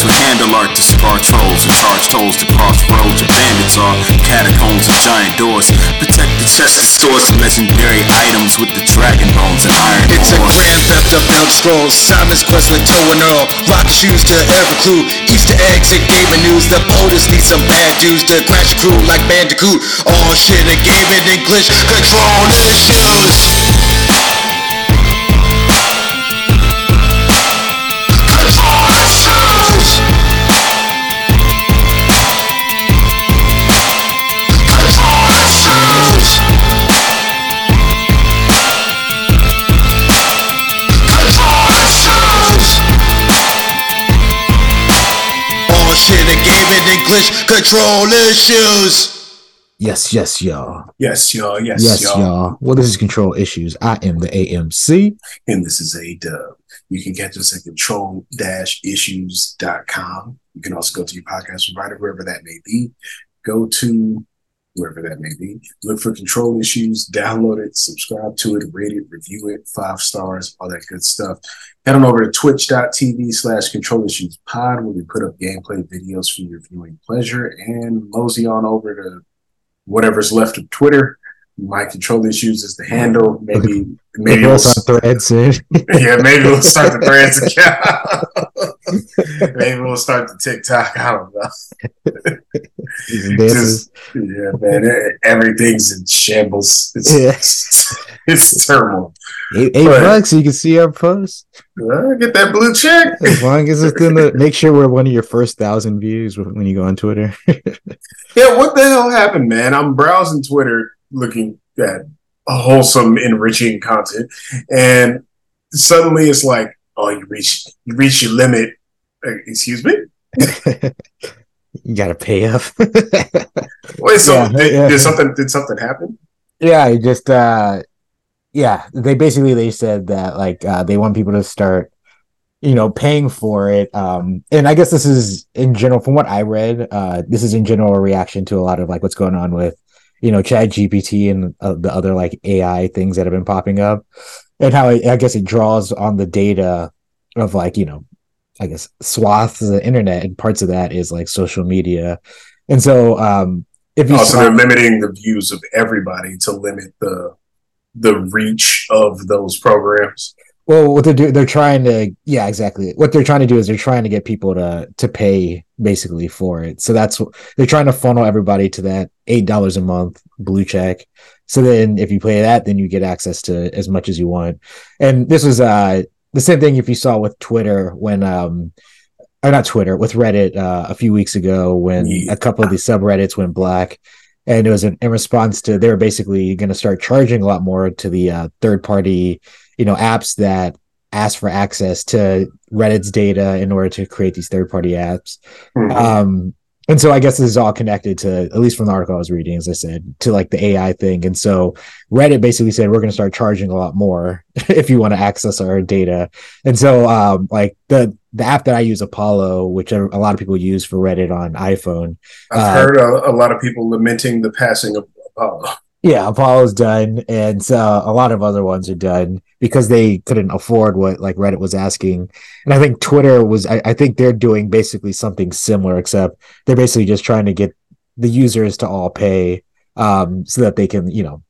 Lords with handle art to scar trolls and charge tolls to cross roads where bandits are. Catacombs and giant doors. Protect the chest and stores of legendary items with the dragon bones and iron It's a grand theft of Elder Scrolls. Simon's quest with Toe and Earl. Rock shoes to every clue. Easter eggs and gaming news. The POTUS need some bad dudes to crash your crew like Bandicoot. All shit and gaming English. Control issues. Shit and gaming English. Control issues. Yes, yes, y'all. Yes, y'all. Yes, Yes, y'all. y'all. Well, this is Control Issues. I am the AMC. And this is a dub. You can catch us at control-issues.com. You can also go to your podcast provider, wherever that may be. Go to wherever that may be. Look for Control Issues, download it, subscribe to it, rate it, review it, five stars, all that good stuff. Head on over to twitch.tv slash control issues pod where we put up gameplay videos for your viewing pleasure and mosey on over to whatever's left of Twitter. My control issues is the handle. Maybe maybe we'll start thread soon. yeah, maybe we'll start the threads account. maybe we'll start the TikTok. I don't know. Just, yeah, man, everything's in shambles. It's, Yeah. it's turmoil. Eight, eight bucks, you can see our post. Get that blue check. As long as it's in the. Make sure we're one of your first thousand views when you go on Twitter. Yeah, what the hell happened, man? I'm browsing Twitter looking at wholesome, enriching content, and suddenly it's like, oh, you reach you reached your limit. Excuse me. you gotta pay up. Wait, so Yeah, did, yeah. did something did something happen? yeah, it just uh yeah, they basically they said that like uh they want people to start you know paying for it um and i guess this is in general from what i read uh this is in general a reaction to a lot of like what's going on with you know chat gpt and uh, the other like ai things that have been popping up and how it, i guess it draws on the data of like you know i guess swaths of the internet and parts of that is like social media and so um if you Oh, so they're limiting the views of everybody to limit the the reach of those programs. Well, what they're doing, they're trying to, yeah, exactly. What they're trying to do is they're trying to get people to to pay basically for it. So that's what they're trying to funnel everybody to that eight dollars a month blue check. So then, if you pay that, then you get access to as much as you want. And this was uh the same thing if you saw with Twitter when um or not Twitter with Reddit uh, a few weeks ago when Yeah. a couple of these subreddits went black. And it was in, in response to they were basically going to start charging a lot more to the uh, third party you know apps that ask for access to reddit's data in order to create these third party apps. Mhm. um and so i guess this is all connected to at least from the article i was reading as i said to like the ai thing. And so reddit basically said we're going to start charging a lot more if you want to access our data. And so um like the the app that i use apollo which a lot of people use for reddit on iphone I've uh, heard a, a lot of people lamenting the passing of Apollo. Yeah, Apollo's done, and so a lot of other ones are done because they couldn't afford what like Reddit was asking. And I think Twitter was. I, I think they're doing basically something similar, except they're basically just trying to get the users to all pay, um, so that they can, you know,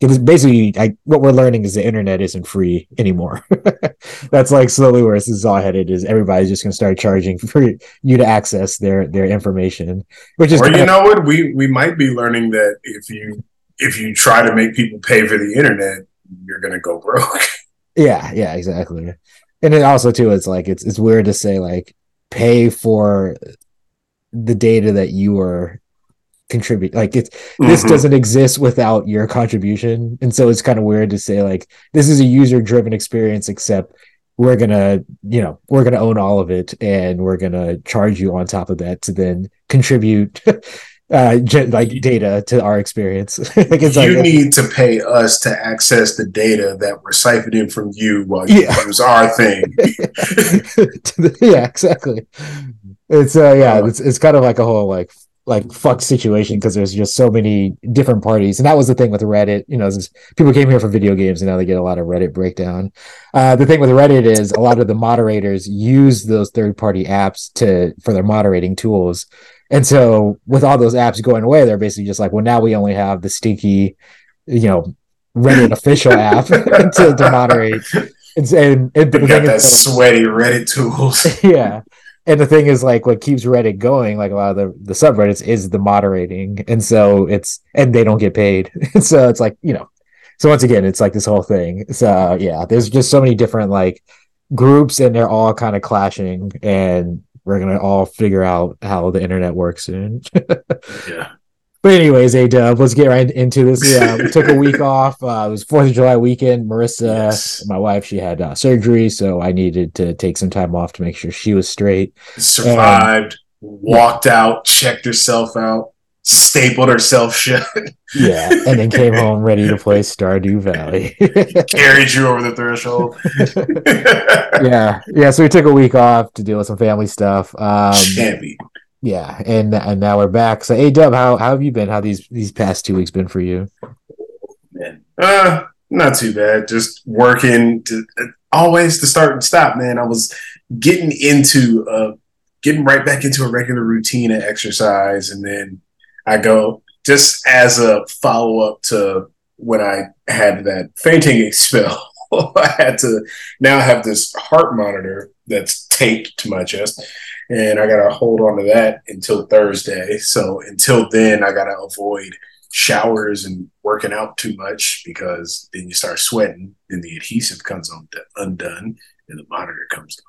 because basically, I, what we're learning is the internet isn't free anymore. That's like slowly where this is all headed. Is everybody's just going to start charging for you to access their their information, which is Or you know what? We we might be learning that if you if you try to make people pay for the internet, you're gonna go broke. Yeah, yeah, exactly. And then also too, it's like it's it's weird to say like pay for the data that you are contribute like it's this Mhm. doesn't exist without your contribution and so it's kind of weird to say like this is a user driven experience except we're gonna you know we're gonna own all of it and we're gonna charge you on top of that to then contribute uh gen- like data to our experience like it's you like need to pay us to access the data that we're siphoning from you while you Yeah. use our thing. Yeah, exactly. It's uh yeah, it's it's kind of like a whole like like fucked situation because there's just so many different parties. And that was the thing with reddit you know people came here for video games and now they get a lot of reddit breakdown. Uh, the thing with reddit is a lot of the moderators use those third party apps to for their moderating tools. And so with all those apps going away they're basically just like well now we only have the stinky you know reddit official app to, to moderate. And, and, and We got that sweaty Reddit tools. yeah and the thing is like what keeps reddit going like a lot of the, the subreddits is the moderating. And so it's and they don't get paid. So it's like you know so once again it's like this whole thing. So yeah there's just so many different like groups and they're all kind of clashing and we're gonna all figure out how the internet works soon. Yeah. But anyways a dub let's get right into this yeah we took a week off uh, it was fourth of july weekend marissa Yes. my wife she had uh, surgery so i needed to take some time off to make sure she was straight Survived, walked out, checked herself out, stapled herself shut, Yeah, and then came home ready to play Stardew Valley. carried you over the threshold. yeah, yeah. So we took a week off to deal with some family stuff. Um, Champion. Yeah, and and now we're back. So, hey, Dub, how how have you been? How these these past two weeks been for you? man. Uh, not too bad. Just working to always to start and stop, man. I was getting into uh getting right back into a regular routine of exercise and then I go just as a follow up to when I had that fainting spell. I had to now have this heart monitor that's taped to my chest and I gotta hold on to that until Thursday. So until then I gotta avoid showers and working out too much because then you start sweating and the adhesive comes on undone and the monitor comes down.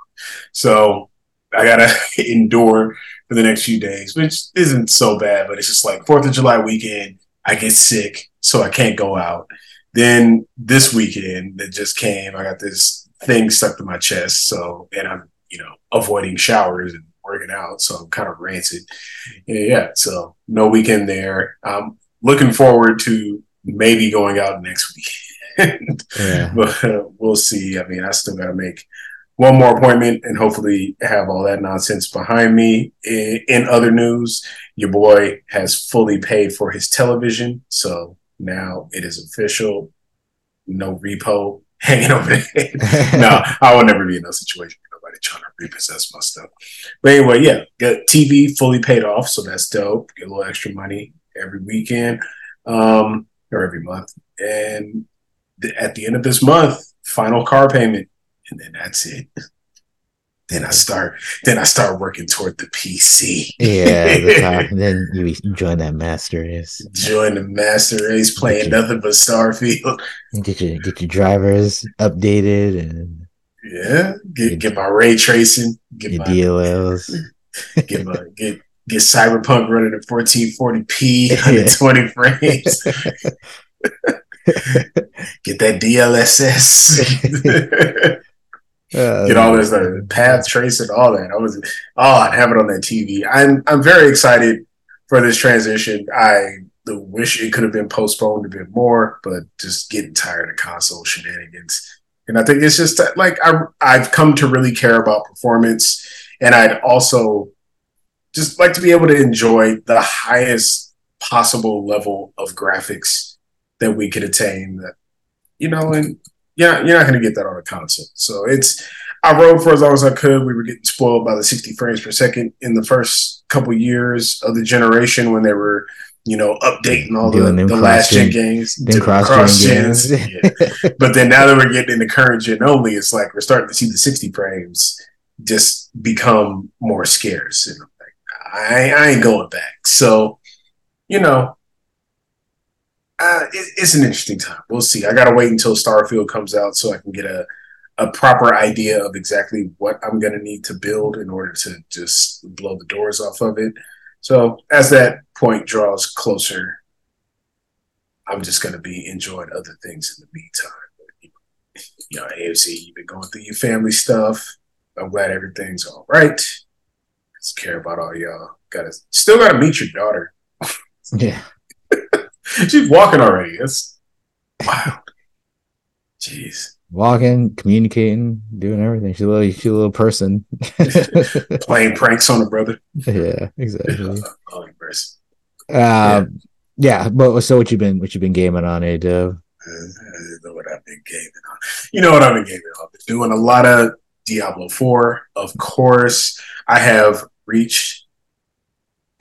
So I gotta endure for the next few days, which isn't so bad, but it's just like Fourth of July weekend, I get sick, so I can't go out. Then this weekend that just came, I got this thing stuck to my chest, so and I'm you know avoiding showers and working out, so I'm kind of rancid. Yeah, yeah. So no weekend there. Um, looking forward to maybe going out next weekend. Yeah. but uh, we'll see. I mean, I still got to make one more appointment and hopefully have all that nonsense behind me. In, in other news, your boy has fully paid for his television. So now it is official. No repo hanging over there. no, I will never be in that situation. Trying to repossess my stuff. But anyway, yeah, got TV fully paid off. So that's dope. Get a little extra money every weekend um, or every month. And th- at the end of this month, final car payment, and then that's it. Then I start. Then I start working toward the PC. Yeah, the then you join that master race. Join the master race, playing nothing but Starfield. Get your get your drivers updated and Yeah, get get my ray tracing. Get my DLLs. get my get get Cyberpunk running at 1440p, 120 frames. Get that DLSS. Uh, get all this uh, path tracing, all that. I was oh, I'd have it on that TV. I'm I'm very excited for this transition. I wish it could have been postponed a bit more, but just getting tired of console shenanigans. And I think it's just like I I've come to really care about performance, and I'd also just like to be able to enjoy the highest possible level of graphics that we could attain. That you know, and yeah, you're not going to get that on a console. So it's I rode for as long as I could. We were getting spoiled by the 60 frames per second in the first couple years of the generation when they were, you know, updating all the, Doing them the last gen games, Then cross gen Yeah. But then now that we're getting into current gen only, it's like we're starting to see the 60 frames just become more scarce. And I'm like, I, I ain't going back. So, you know, uh, it, it's an interesting time. We'll see. I got to wait until Starfield comes out so I can get a, a proper idea of exactly what I'm going to need to build in order to just blow the doors off of it. So as that point draws closer, I'm just going to be enjoying other things in the meantime. You know, AFC, you've been going through your family stuff. I'm glad everything's all right. Just care about all y'all. Got to still got to meet your daughter. yeah. She's walking already. That's wow. Jeez. Walking, communicating, doing everything. She's a little she's a little person. Playing pranks on her brother. yeah, exactly. Bro. course. Uh, yeah. But so what you've been what you've been gaming on, A I know what I've been gaming on. You know what I've been gaming on. I've been doing a lot of Diablo 4. Of course, I have reached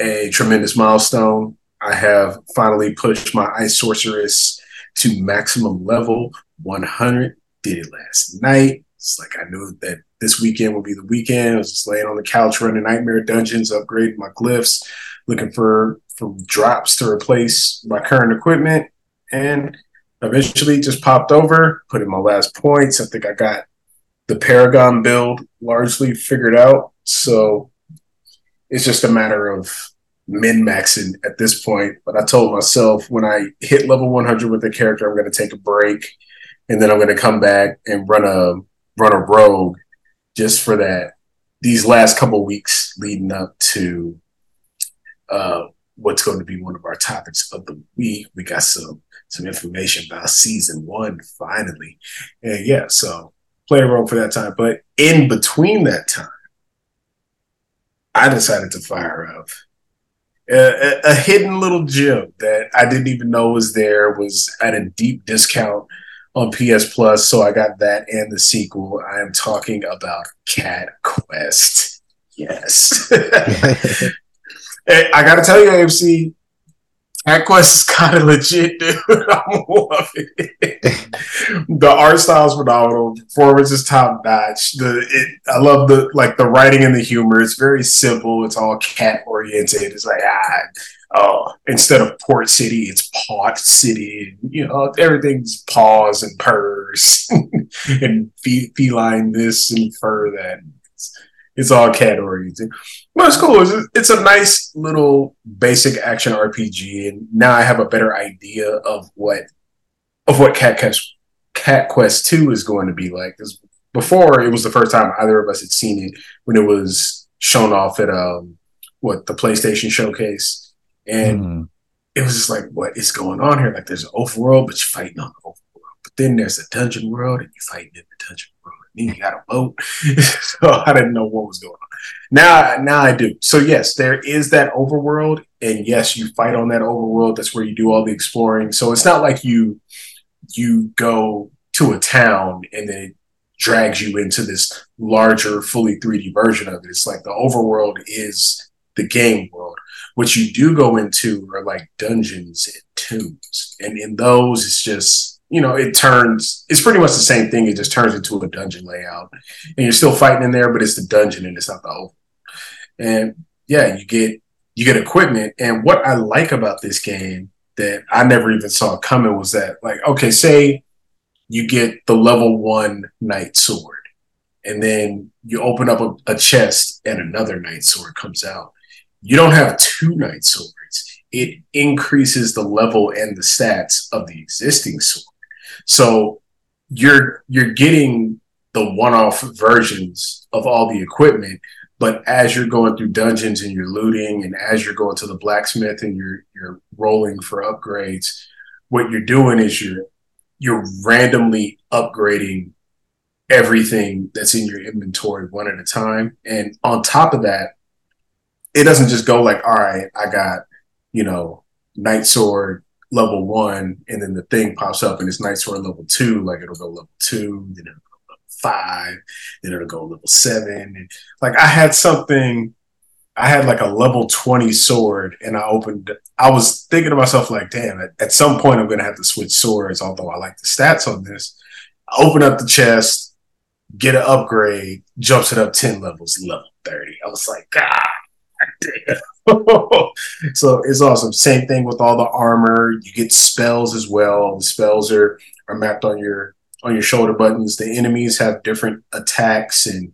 a tremendous milestone. I have finally pushed my Ice Sorceress to maximum level 100. Did it last night. It's like I knew that this weekend would be the weekend. I was just laying on the couch running Nightmare Dungeons, upgrading my glyphs, looking for for drops to replace my current equipment, and eventually just popped over, put in my last points. I think I got the Paragon build largely figured out. So it's just a matter of min maxing at this point. But I told myself when I hit level 100 with the character, I'm going to take a break and then I'm going to come back and run a run a rogue just for that. These last couple weeks leading up to uh, what's going to be one of our topics of the week, we got some some information about season one finally, and yeah, so play a rogue for that time. But in between that time, I decided to fire up a, a, hidden little gem that I didn't even know was there was at a deep discount on PS Plus. So I got that and the sequel. I am talking about Cat Quest. Yes. I got to tell you, AMC, Cat Quest is kind of legit, dude. I'm loving it. the art style is phenomenal. Performance is top notch. The it, I love the like the writing and the humor. It's very simple. It's all cat oriented. It's like ah, oh, instead of Port City, it's Pot City. You know, everything's paws and purrs and feline this and fur that. It's, it's all cat oriented. But it's cool. It's, it's a nice little basic action RPG, and now I have a better idea of what of what Cat Quest Cat Quest Two is going to be like. Because before it was the first time either of us had seen it when it was shown off at um what the PlayStation showcase, and mm. it was just like, what is going on here? Like, there's an overworld, but you're fighting on the overworld. But then there's a dungeon world, and you're fighting in the dungeon world and then you got a boat. so I didn't know what was going on. Now, now I do. So yes, there is that overworld, and yes, you fight on that overworld. That's where you do all the exploring. So it's not like you you go to a town and then it drags you into this larger, fully 3D version of it. It's like the overworld is the game world. What you do go into are like dungeons and tombs, and in those, it's just you know, it turns, it's pretty much the same thing. It just turns into a dungeon layout. And you're still fighting in there, but it's the dungeon and it's not the open. And yeah, you get you get equipment. And what I like about this game that I never even saw coming was that, like, okay, say you get the level one knight sword, and then you open up a, a chest and another knight sword comes out. You don't have two knight swords. It increases the level and the stats of the existing sword. So you're you're getting the one-off versions of all the equipment, but as you're going through dungeons and you're looting, and as you're going to the blacksmith and you're you're rolling for upgrades, what you're doing is you're you're randomly upgrading everything that's in your inventory one at a time. And on top of that, it doesn't just go like, all right, I got, you know, Knight Sword level one, and then the thing pops up and it's Knight Sword level two, like it'll go level two, then it'll go level five, then it'll go level seven. And like I had something, I had like a level 20 sword, and I opened, I was thinking to myself, like, damn, at, at some point I'm gonna have to switch swords, although I like the stats on this. I open up the chest, get an upgrade, jumps it up 10 levels, level 30. I was like, God damn. so it's awesome. Same thing with all the armor. You get spells as well. The spells are are mapped on your on your shoulder buttons. The enemies have different attacks and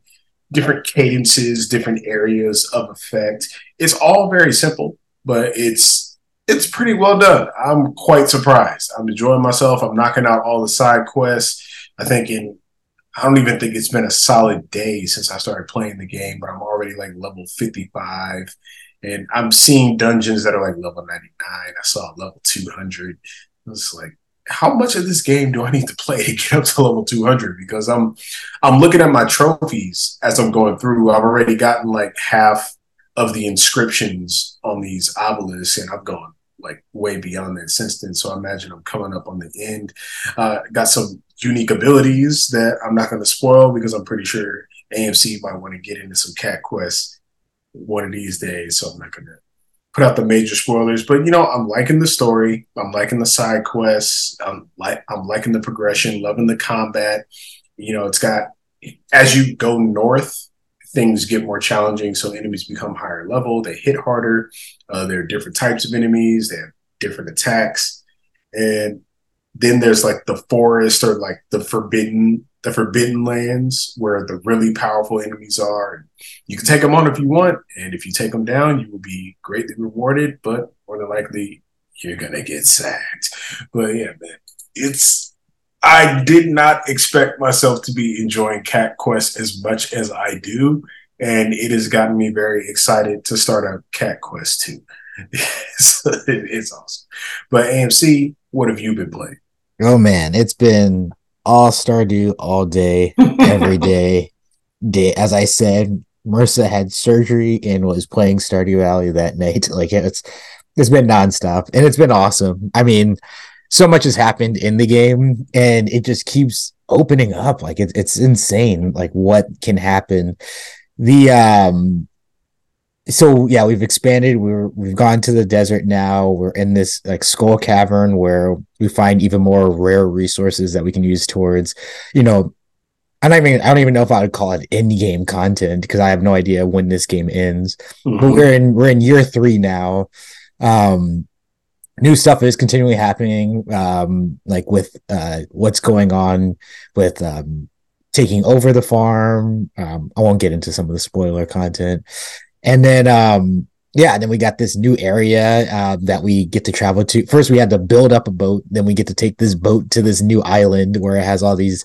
different cadences, different areas of effect. It's all very simple, but it's it's pretty well done. I'm quite surprised. I'm enjoying myself. I'm knocking out all the side quests. I think in I don't even think it's been a solid day since I started playing the game, but I'm already like level 55 and I'm seeing dungeons that are like level 99. I saw level 200. I was like, how much of this game do I need to play to get up to level 200? Because I'm I'm looking at my trophies as I'm going through. I've already gotten like half of the inscriptions on these obelisks, and I've gone like way beyond that since then. So I imagine I'm coming up on the end. Uh, got some unique abilities that I'm not going to spoil because I'm pretty sure AMC might want to get into some cat quests one of these days. So I'm not going to put out the major spoilers. But you know, I'm liking the story. I'm liking the side quests. I'm like I'm liking the progression. Loving the combat. You know, it's got as you go north, things get more challenging. So enemies become higher level. They hit harder. Uh, there are different types of enemies. They have different attacks, and then there's like the forest or like the forbidden the forbidden lands where the really powerful enemies are. You can take them on if you want, and if you take them down, you will be greatly rewarded. But more than likely, you're gonna get sacked. But yeah, man, it's. I did not expect myself to be enjoying Cat Quest as much as I do, and it has gotten me very excited to start a Cat Quest too. so it's awesome. But AMC, what have you been playing? Oh man, it's been all Stardew all day, every day. day. As I said, Marissa had surgery and was playing Stardew Valley that night. Like it's it's been nonstop and it's been awesome. I mean, so much has happened in the game and it just keeps opening up. Like it, it's insane. Like what can happen. The um so yeah, we've expanded. We're we've gone to the desert now. We're in this like skull cavern where we find even more rare resources that we can use towards, you know, I don't even I don't even know if I would call it end game content because I have no idea when this game ends. Mm-hmm. But we're in we're in year three now. Um new stuff is continually happening um like with uh what's going on with um taking over the farm. Um I won't get into some of the spoiler content. And then um yeah, and then we got this new area uh, that we get to travel to. First, we had to build up a boat. Then we get to take this boat to this new island where it has all these,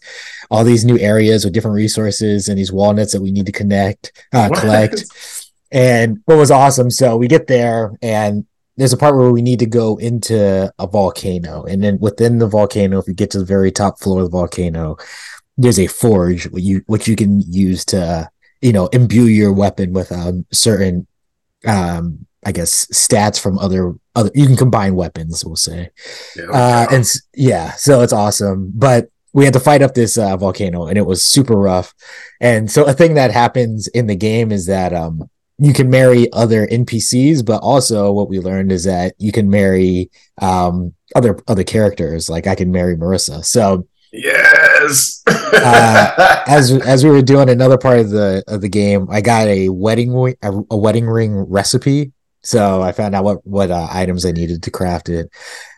all these new areas with different resources and these walnuts that we need to connect, uh, collect. And what was awesome, so we get there and there's a part where we need to go into a volcano, and then within the volcano, if you get to the very top floor of the volcano, there's a forge which you which you can use to you know imbue your weapon with um, certain um i guess stats from other other you can combine weapons we'll say. Yeah, uh and yeah so it's awesome but we had to fight up this uh, volcano and it was super rough. And so a thing that happens in the game is that um you can marry other npcs but also what we learned is that you can marry um other other characters like i can marry marissa so Yes. uh, as as we were doing another part of the of the game, I got a wedding a, a wedding ring recipe. So I found out what what uh, items I needed to craft it,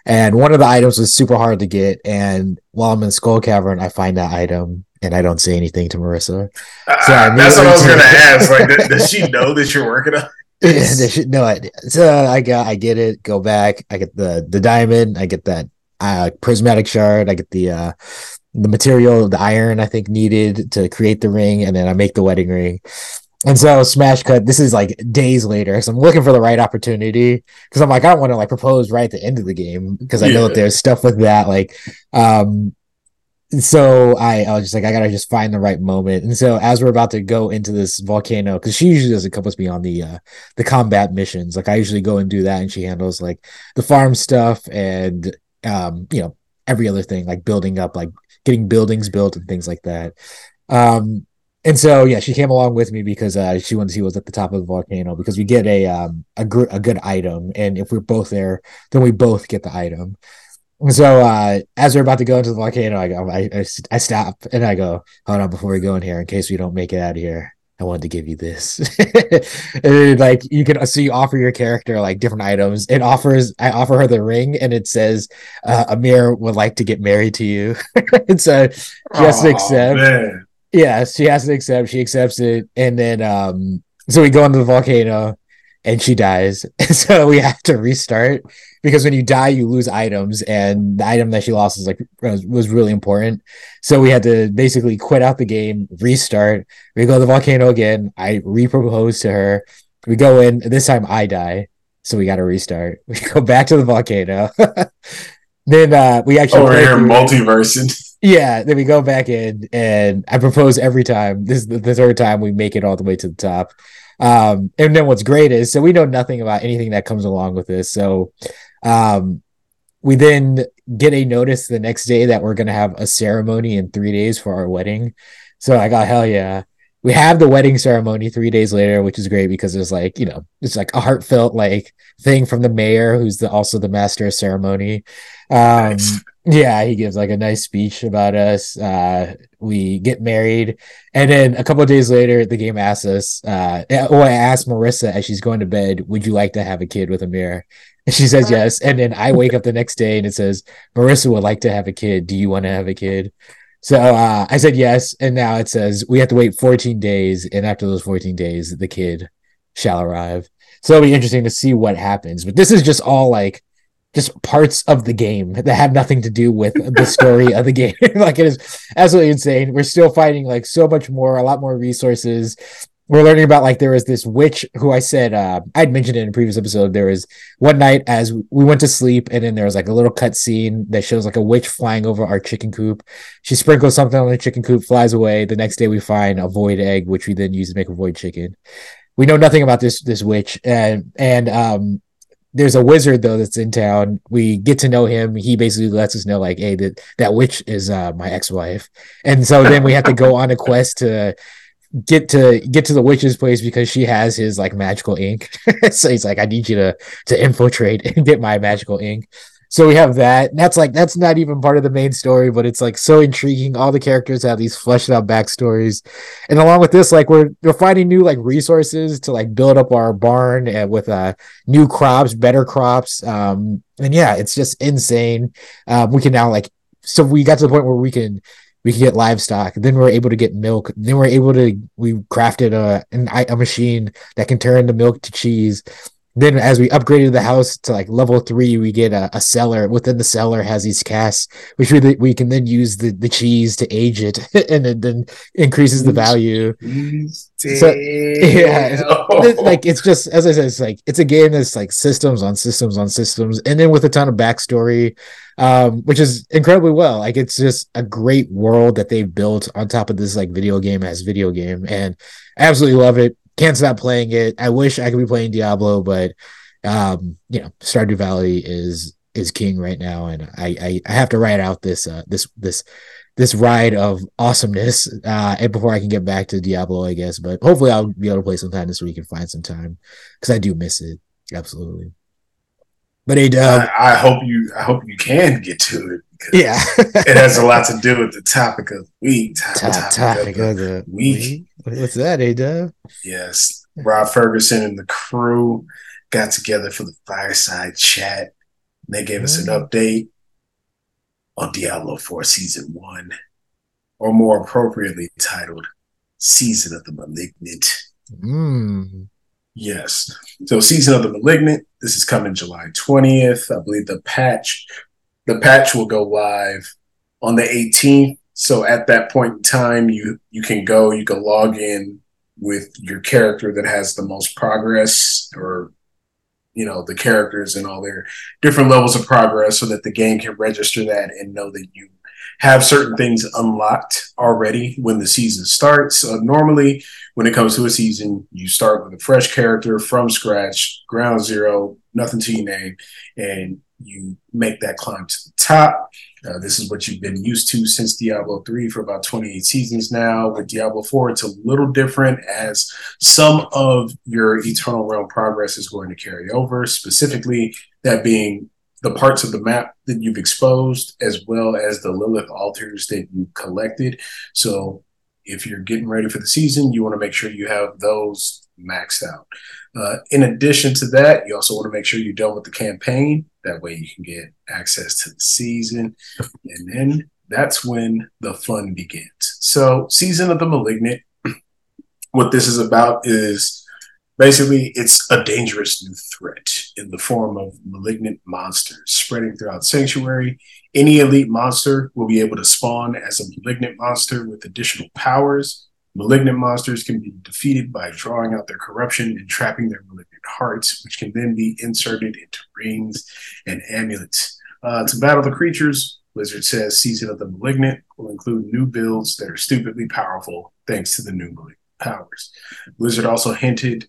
and one of the items was super hard to get. And while I'm in Skull Cavern, I find that item and I don't say anything to Marissa. So uh, that's what I was going to ask. Like, does she know that you're working on? Yeah, no idea. So I got, I get it. Go back. I get the the diamond. I get that uh, prismatic shard. I get the uh, the material, the iron I think needed to create the ring, and then I make the wedding ring. And so smash cut. This is like days later, so I'm looking for the right opportunity because I'm like I don't want to like propose right at the end of the game because I yeah. know that there's stuff with that like um so I, I was just like, I gotta just find the right moment. And so as we're about to go into this volcano, because she usually doesn't come with me on the uh the combat missions. Like I usually go and do that, and she handles like the farm stuff and um, you know, every other thing like building up, like getting buildings built and things like that. Um, and so yeah, she came along with me because uh, she wanted to see what was at the top of the volcano because we get a um a gr- a good item, and if we're both there, then we both get the item. So uh, as we're about to go into the volcano, I go, I, I, I stop and I go, hold on before we go in here in case we don't make it out of here. I wanted to give you this. and like you can so you offer your character like different items. It offers I offer her the ring and it says uh, Amir would like to get married to you. and so she has to accept. Man. Yeah, she has to accept. She accepts it. And then um so we go into the volcano and she dies. And so we have to restart because when you die, you lose items, and the item that she lost is like was, was really important. So we had to basically quit out the game, restart. We go to the volcano again. I repropose to her. We go in. This time I die, so we got to restart. We go back to the volcano. then uh, we actually over here multiverse. Yeah, then we go back in, and I propose every time. This is the third time we make it all the way to the top. Um, and then what's great is so we know nothing about anything that comes along with this. So um, we then get a notice the next day that we're gonna have a ceremony in three days for our wedding. So I got hell yeah. We have the wedding ceremony three days later, which is great because it's like, you know, it's like a heartfelt like thing from the mayor, who's the, also the master of ceremony. Um, nice. Yeah, he gives like a nice speech about us. Uh, we get married, and then a couple days later, the game asks us. Uh, oh, I asked Marissa as she's going to bed, "Would you like to have a kid with Amir?" And she says yes. And then I wake up the next day, and it says Marissa would like to have a kid. Do you want to have a kid? So uh, I said yes, and now it says we have to wait 14 days, and after those 14 days, the kid shall arrive. So it'll be interesting to see what happens. But this is just all like just parts of the game that have nothing to do with the story of the game. like it is absolutely insane. We're still fighting like so much more, a lot more resources. We're learning about like there was this witch who I said uh, I'd mentioned it in a previous episode. There was one night as we went to sleep, and then there was like a little cut scene that shows like a witch flying over our chicken coop. She sprinkles something on the chicken coop, flies away. The next day we find a void egg, which we then use to make a void chicken. We know nothing about this this witch, and and um there's a wizard though that's in town. We get to know him. He basically lets us know like, hey, that that witch is uh, my ex-wife, and so then we have to go on a quest to get to get to the witch's place because she has his like magical ink. so he's like, I need you to to infiltrate and get my magical ink. So we have that. That's like that's not even part of the main story, but it's like so intriguing. All the characters have these fleshed out backstories, and along with this, like we're we're finding new like resources to like build up our barn and with uh new crops, better crops. Um, and yeah, it's just insane. Um, we can now like so we got to the point where we can we can get livestock. Then we're able to get milk. Then we're able to we crafted a an, a machine that can turn the milk to cheese then as we upgraded the house to like level three, we get a, a cellar. Within the cellar has these casks, which we we can then use the, the cheese to age it, and it then increases the value. So, yeah, like it's just as I said, it's like it's a game that's like systems on systems on systems, and then with a ton of backstory, um, which is incredibly well. Like it's just a great world that they've built on top of this like video game as video game, and I absolutely love it can't stop playing it. I wish I could be playing Diablo, but um, you know, Stardew Valley is is king right now, and I I, I have to write out this uh this this this ride of awesomeness uh and before I can get back to Diablo, I guess. But hopefully I'll be able to play sometime this week and find some time because I do miss it. Absolutely. But it, uh, I, I, hope you I hope you can get to it. Yeah, it has a lot to do with the topic of the week. Top, topic, topic of, the, of the week. week. What's that, A Dub? Yes. Rod Fergusson and the crew got together for the fireside chat. They gave us an update on Diablo 4 Season 1, or more appropriately titled Season of the Malignant. Mm. Yes. So Season of the Malignant, this is coming July 20th. I believe the patch the patch will go live on the 18th so at that point in time, you you can go, you can log in with your character that has the most progress or you know the characters and all their different levels of progress so that the game can register that and know that you have certain things unlocked already when the season starts. Uh, normally, when it comes to a season, you start with a fresh character from scratch, ground zero, nothing to your name, and you make that climb to the top. Uh, this is what you've been used to since Diablo 3 for about 28 seasons now. With Diablo 4, it's a little different as some of your Eternal Realm progress is going to carry over, specifically that being the parts of the map that you've exposed, as well as the Lilith altars that you collected. So if you're getting ready for the season, you want to make sure you have those maxed out. Uh, in addition to that, you also want to make sure you're done with the campaign. That way you can get access to the season. And then that's when the fun begins. So, Season of the Malignant, what this is about is basically it's a dangerous new threat in the form of malignant monsters spreading throughout Sanctuary. Any elite monster will be able to spawn as a malignant monster with additional powers Malignant monsters can be defeated by drawing out their corruption and trapping their malignant hearts, which can then be inserted into rings and amulets. Uh, to battle the creatures, Blizzard says Season of the Malignant will include new builds that are stupidly powerful thanks to the new powers. Blizzard also hinted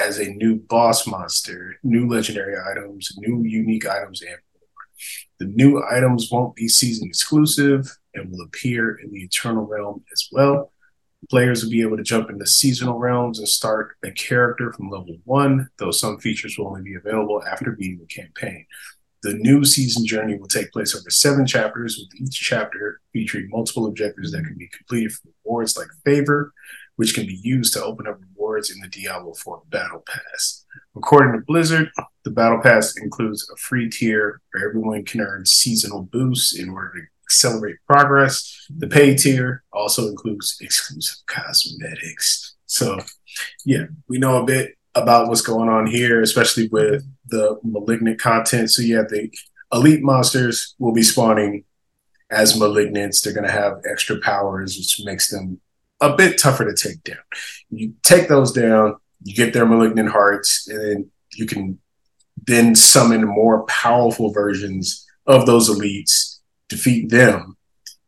as a new boss monster, new legendary items, new unique items, and more. The new items won't be season exclusive and will appear in the Eternal Realm as well. Players will be able to jump into seasonal realms and start a character from level one, though some features will only be available after beating the campaign. The new season journey will take place over seven chapters, with each chapter featuring multiple objectives that can be completed for rewards like favor, which can be used to open up rewards in the Diablo 4 Battle Pass. According to Blizzard, the Battle Pass includes a free tier where everyone can earn seasonal boosts in order to accelerate progress. The pay tier also includes exclusive cosmetics. So, yeah, we know a bit about what's going on here, especially with the malignant content. So, yeah, the elite monsters will be spawning as malignants. They're going to have extra powers, which makes them a bit tougher to take down. You take those down, you get their malignant hearts, and then you can then summon more powerful versions of those elites defeat them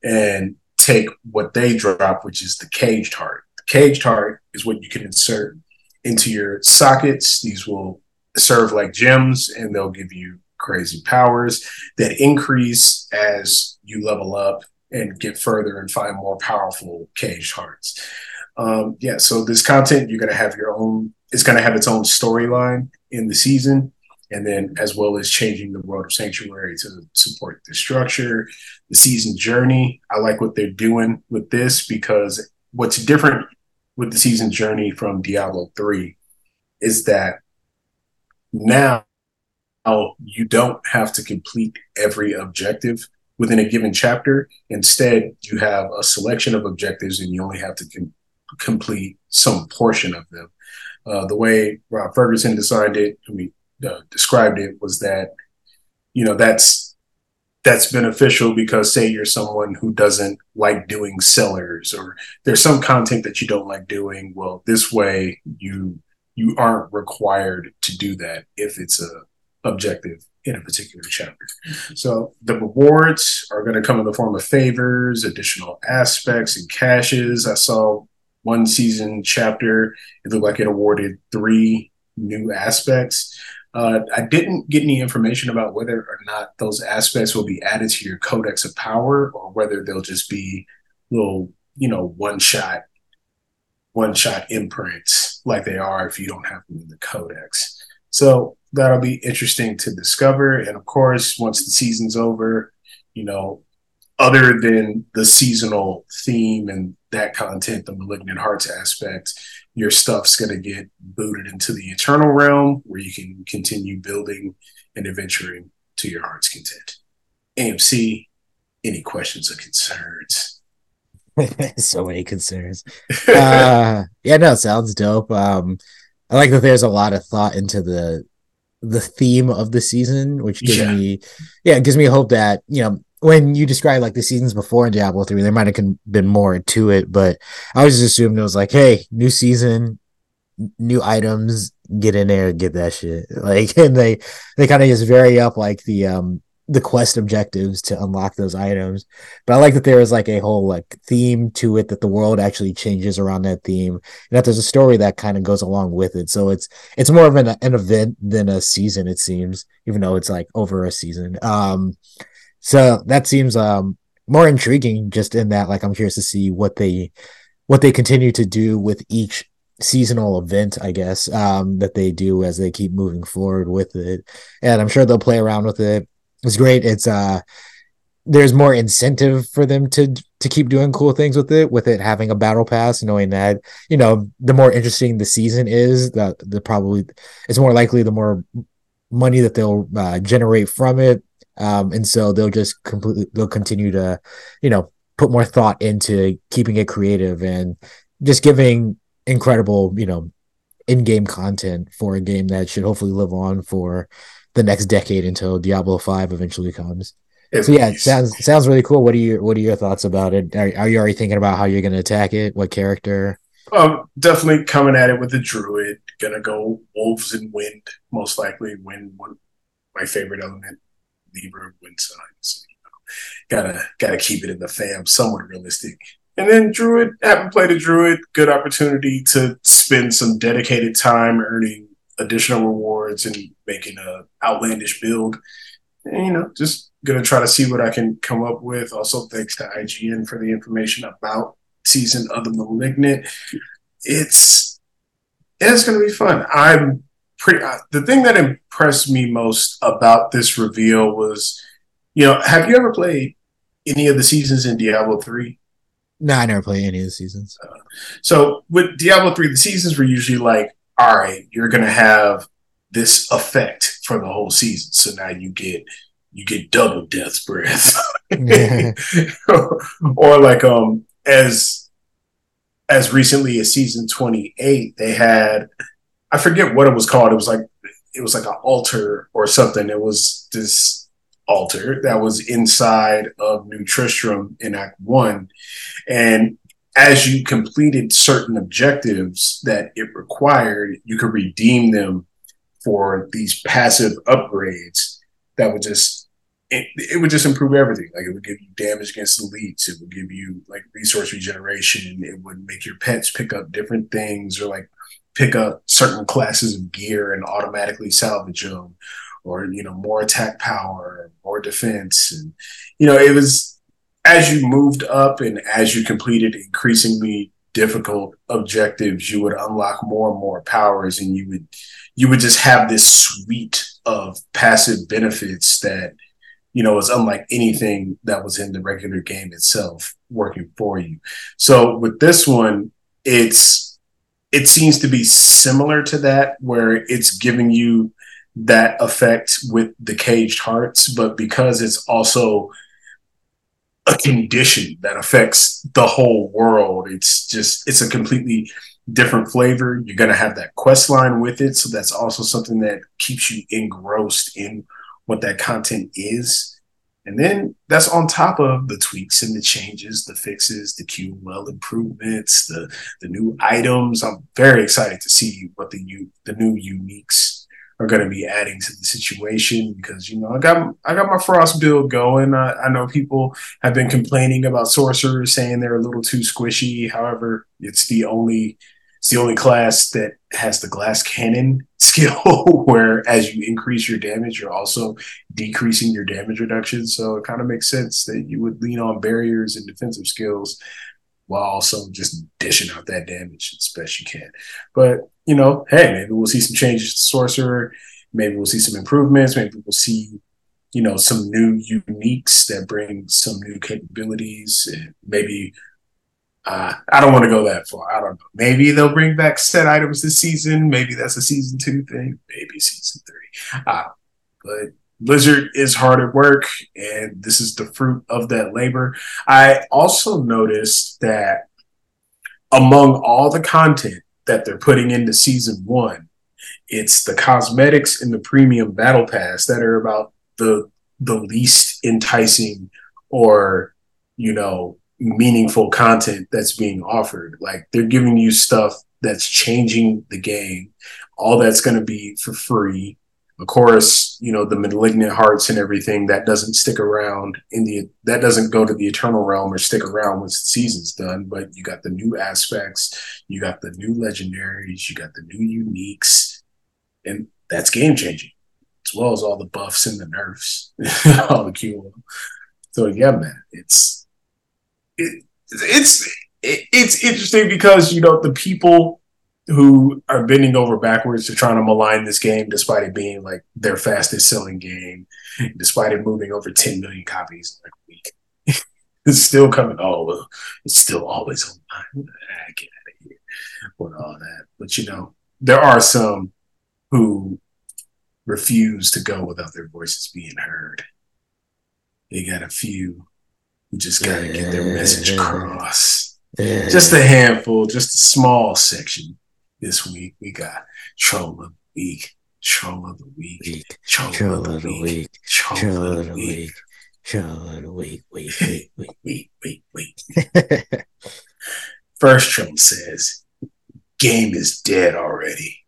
and take what they drop, which is the caged heart. The caged heart is what you can insert into your sockets. These will serve like gems and they'll give you crazy powers that increase as you level up and get further and find more powerful caged hearts. Um, yeah, so this content, you're going to have your own, it's going to have its own storyline in the season and then as well as changing the world of sanctuary to support the structure the season journey. I like what they're doing with this because what's different with the season journey from diablo 3 is that now you don't have to complete every objective within a given chapter. Instead you have a selection of objectives and you only have to com- complete some portion of them. Uh, the way rod fergusson designed it i mean uh, described it was that you know that's that's beneficial because say you're someone who doesn't like doing cellars or there's some content that you don't like doing well this way you you aren't required to do that if it's a objective in a particular chapter. So the rewards are going to come in the form of favors additional aspects and caches. I saw one season chapter it looked like it awarded three new aspects uh, I didn't get any information about whether or not those aspects will be added to your codex of power or whether they'll just be little, you know, one shot, one shot imprints like they are if you don't have them in the codex. So that'll be interesting to discover. And of course, once the season's over, you know, other than the seasonal theme and that content, the malignant hearts aspect, your stuff's going to get booted into the eternal realm where you can continue building and adventuring to your heart's content. AMC, any questions or concerns? so many concerns. uh, yeah, no, sounds dope. Um, I like that there's a lot of thought into the the theme of the season, which gives yeah. me, yeah, it gives me hope that you know when you describe like the seasons before in Diablo 3, there might have been more to it, but I was just assumed it was like, hey, new season, new items, get in there, get that shit. Like, and they they kind of just vary up like the um the quest objectives to unlock those items. But I like that there is like a whole like theme to it that the world actually changes around that theme, and that there's a story that kind of goes along with it. So it's it's more of an an event than a season, it seems, even though it's like over a season. Um so that seems um more intriguing just in that like I'm curious to see what they what they continue to do with each seasonal event, I guess, um, that they do as they keep moving forward with it. And I'm sure they'll play around with it. It's great. It's uh there's more incentive for them to to keep doing cool things with it, with it having a battle pass, knowing that, you know, the more interesting the season is, the the probably it's more likely the more money that they'll uh, generate from it um, and so they'll just completely they'll continue to, you know, put more thought into keeping it creative and just giving incredible, you know, in-game content for a game that should hopefully live on for the next decade until Diablo 5 eventually comes. so yeah, it sounds sounds really cool. What are your what are your thoughts about it? Are, are you already thinking about how you're going to attack it? What character? Um, definitely coming at it with the druid. Gonna go wolves and wind, most likely. Wind, one my favorite element. Libra wind signs. You know, gotta gotta keep it in the fam, somewhat realistic and then Druid, haven't played a Druid, good opportunity to spend some dedicated time earning additional rewards and making a outlandish build. And, you know, just gonna try to see what I can come up with. Also, thanks to IGN for the information about season of the Malignant. It's it's gonna be fun. I'm pretty. Uh, the thing that impressed me most about this reveal was, you know, have you ever played any of the seasons in Diablo three? No, I never played any of the seasons. Uh, so with Diablo three, the seasons were usually like, all right, you're gonna have this effect for the whole season. So now you get you get double death breath, or like um as as recently as season 28 they had i forget what it was called it was like it was like an altar or something it was this altar that was inside of new tristram in act one and as you completed certain objectives that it required you could redeem them for these passive upgrades that would just it, it, would just improve everything. Like it would give you damage against elites. It would give you like resource regeneration. It would make your pets pick up different things or like pick up certain classes of gear and automatically salvage them or, you know, more attack power, more defense. And, you know, it was as you moved up and as you completed increasingly difficult objectives, you would unlock more and more powers and you would, you would just have this suite of passive benefits that, you know, was unlike anything that was in the regular game itself working for you. So with this one, it's it seems to be similar to that, where it's giving you that effect with the caged hearts, but because it's also a condition that affects the whole world, it's just it's a completely different flavor. You're gonna have that quest line with it, so that's also something that keeps you engrossed in what that content is. And then that's on top of the tweaks and the changes, the fixes, the QML improvements, the the new items. I'm very excited to see what the new the new uniques are going to be adding to the situation because you know I got I got my frost build going. I, I know people have been complaining about sorcerers saying they're a little too squishy. However, it's the only it's the only class that has the glass cannon skill where as you increase your damage, you're also decreasing your damage reduction. So it kind of makes sense that you would lean on barriers and defensive skills while also just dishing out that damage as best you can. But you know, hey, maybe we'll see some changes to Sorcerer. Maybe we'll see some improvements. Maybe we'll see, you know, some new uniques that bring some new capabilities. Maybe uh, I don't want to go that far. I don't know. Maybe they'll bring back set items this season. Maybe that's a season two thing. Maybe season three. Uh, but Blizzard is hard at work, and this is the fruit of that labor. I also noticed that among all the content that they're putting into season one, it's the cosmetics and the premium battle pass that are about the the least enticing or you know meaningful content that's being offered. Like they're giving you stuff that's changing the game. All that's going to be for free. Of course, you know the malignant hearts and everything that doesn't stick around in the that doesn't go to the eternal realm or stick around once the season's done. But you got the new aspects, you got the new legendaries, you got the new uniques, and that's game changing, as well as all the buffs and the nerfs, all the QO. So yeah, man, it's it, it's it, it's interesting because you know the people who are bending over backwards to trying to malign this game, despite it being like their fastest selling game, despite it moving over 10 million copies like a week. it's still coming. Oh, it's still always online. Ah, get out of here with all that. But you know, there are some who refuse to go without their voices being heard. They got a few who just gotta yeah, get their message across. Yeah. Just a handful, just a small section this week. We got Troll of the Week, Troll of the Week, Troll, of the Week, Troll of the Week, Troll of the Week, wait, wait, wait, wait, wait, wait. First troll says, game is dead already.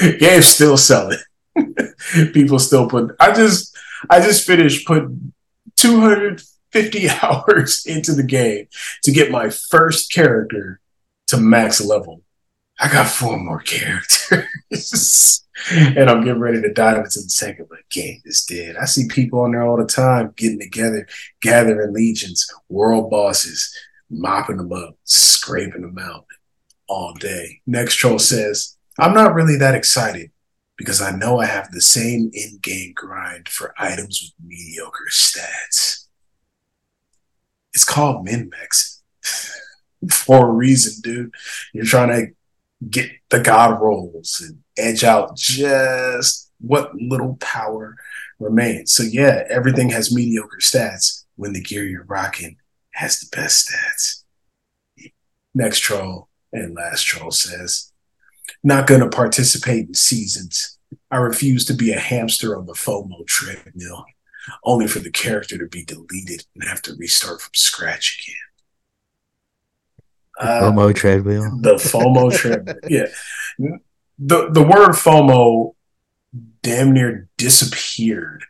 Game's still selling. People still put I just I just finished putting 250 hours into the game to get my first character to max level. I got four more characters. and I'm getting ready to dive into the second, but game is dead. I see people on there all the time getting together, gathering legions, world bosses, mopping them up, scraping them out all day. Next troll says, I'm not really that excited because I know I have the same in-game grind for items with mediocre stats. It's called min-max for a reason, dude. You're trying to get the god rolls and edge out just what little power remains. So yeah, everything has mediocre stats when the gear you're rocking has the best stats. Next troll and last troll says, not going to participate in seasons. I refuse to be a hamster on the FOMO treadmill, only for the character to be deleted and have to restart from scratch again. Uh, FOMO treadmill. The FOMO treadmill. Yeah. The the word FOMO damn near disappeared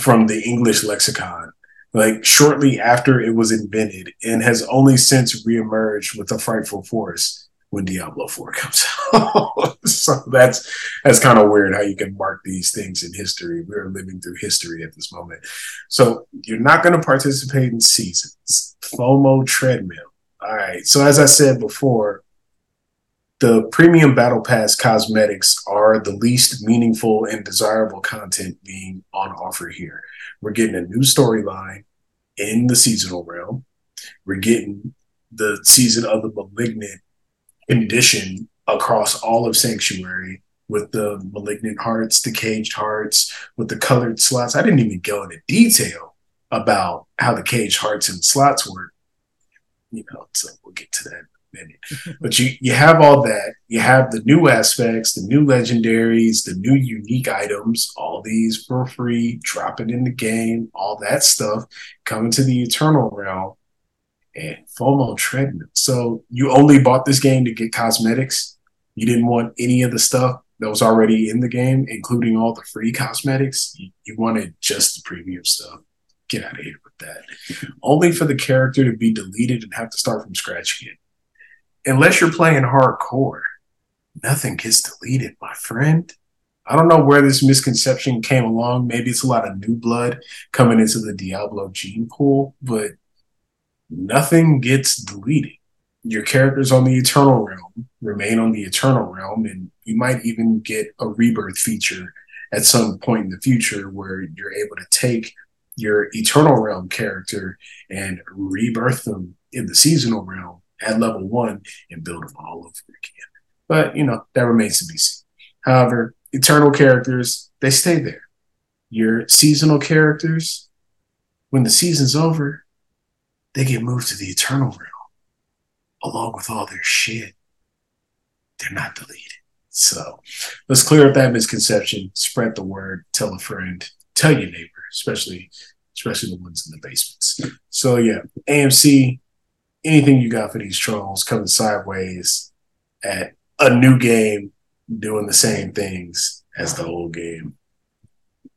from the English lexicon like shortly after it was invented and has only since reemerged with a frightful force when Diablo 4 comes out. so that's that's kind of weird how you can mark these things in history. We're living through history at this moment. So you're not going to participate in seasons. FOMO treadmill. All right. So as I said before, the premium battle pass cosmetics are the least meaningful and desirable content being on offer here. We're getting a new storyline in the seasonal realm. We're getting the season of the malignant condition across all of Sanctuary with the malignant hearts, the caged hearts, with the colored slots. I didn't even go into detail about how the caged hearts and slots work. You know, so we'll get to that minute. but you you have all that. You have the new aspects, the new legendaries, the new unique items, all these for free, dropping in the game, all that stuff coming to the Eternal Realm FOMO treadmill. So you only bought this game to get cosmetics. You didn't want any of the stuff that was already in the game, including all the free cosmetics. You wanted just the premium stuff. Get out of here with that. Only for the character to be deleted and have to start from scratch again unless you're playing hardcore, nothing gets deleted, my friend. I don't know where this misconception came along. Maybe it's a lot of new blood coming into the Diablo gene pool, but nothing gets deleted. Your characters on the Eternal Realm remain on the Eternal Realm, and you might even get a rebirth feature at some point in the future where you're able to take your Eternal Realm character and rebirth them in the seasonal realm at level one and build them all over again. But you know, that remains to be seen. However, eternal characters, they stay there. Your seasonal characters, when the season's over, they get moved to the eternal realm along with all their shit. They're not deleted. So let's clear up that misconception, spread the word, tell a friend, tell your neighbor, especially especially the ones in the basements. So yeah, AMC anything you got for these trolls coming sideways at a new game doing the same things as the old game.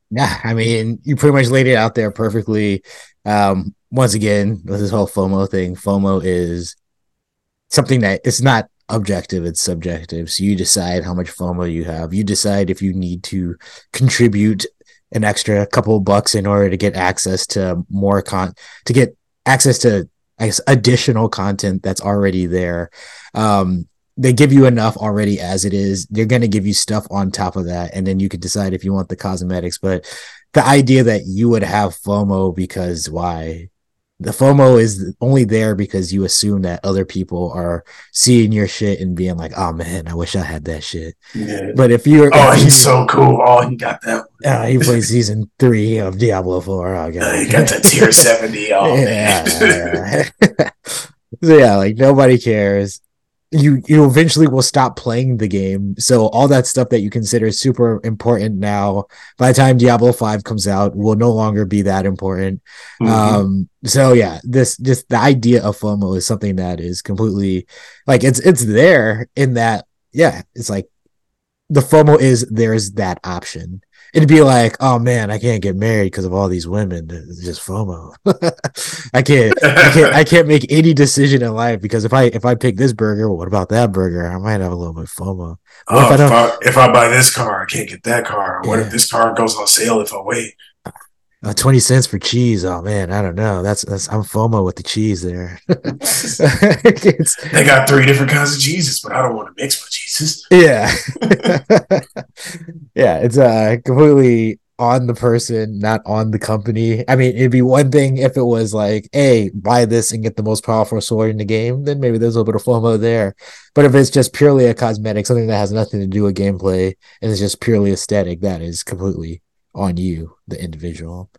Yeah, I mean, you pretty much laid it out there perfectly. Um, once again, with this whole FOMO thing, FOMO is something that it's not objective, it's subjective. So you decide how much FOMO you have. You decide if you need to contribute an extra couple bucks in order to get access to more con to get access to I guess additional content that's already there. Um, they give you enough already as it is. They're going to give you stuff on top of that, and then you can decide if you want the cosmetics. But the idea that you would have FOMO because why? The FOMO is only there because you assume that other people are seeing your shit and being like, "Oh man, I wish I had that shit." Yeah. But if you're, oh, he's so cool. Oh, he got that. Uh, he plays season three of Diablo Four. Oh, God. Uh, he got the tier seventy. Oh, yeah. so yeah, like nobody cares you you eventually will stop playing the game so all that stuff that you consider super important now by the time diablo 5 comes out will no longer be that important mm-hmm. um so yeah this just the idea of fomo is something that is completely like it's it's there in that yeah it's like the FOMO is there's that option. It'd be like, oh man, I can't get married because of all these women. It's just FOMO. I can't, I can't, I can't make any decision in life because if I if I pick this burger, well, what about that burger? I might have a little bit of FOMO. Oh, if, I if, I, if, I, buy this car, I can't get that car. What yeah. if this car goes on sale if I wait? Uh, 20 cents for cheese. Oh man, I don't know. That's that's I'm FOMO with the cheese there. they got three different kinds of cheeses, but I don't want to mix my cheeses. Yeah. yeah, it's uh completely on the person, not on the company. I mean, it'd be one thing if it was like, hey, buy this and get the most powerful sword in the game, then maybe there's a little bit of FOMO there. But if it's just purely a cosmetic, something that has nothing to do with gameplay and it's just purely aesthetic, that is completely on you, the individual.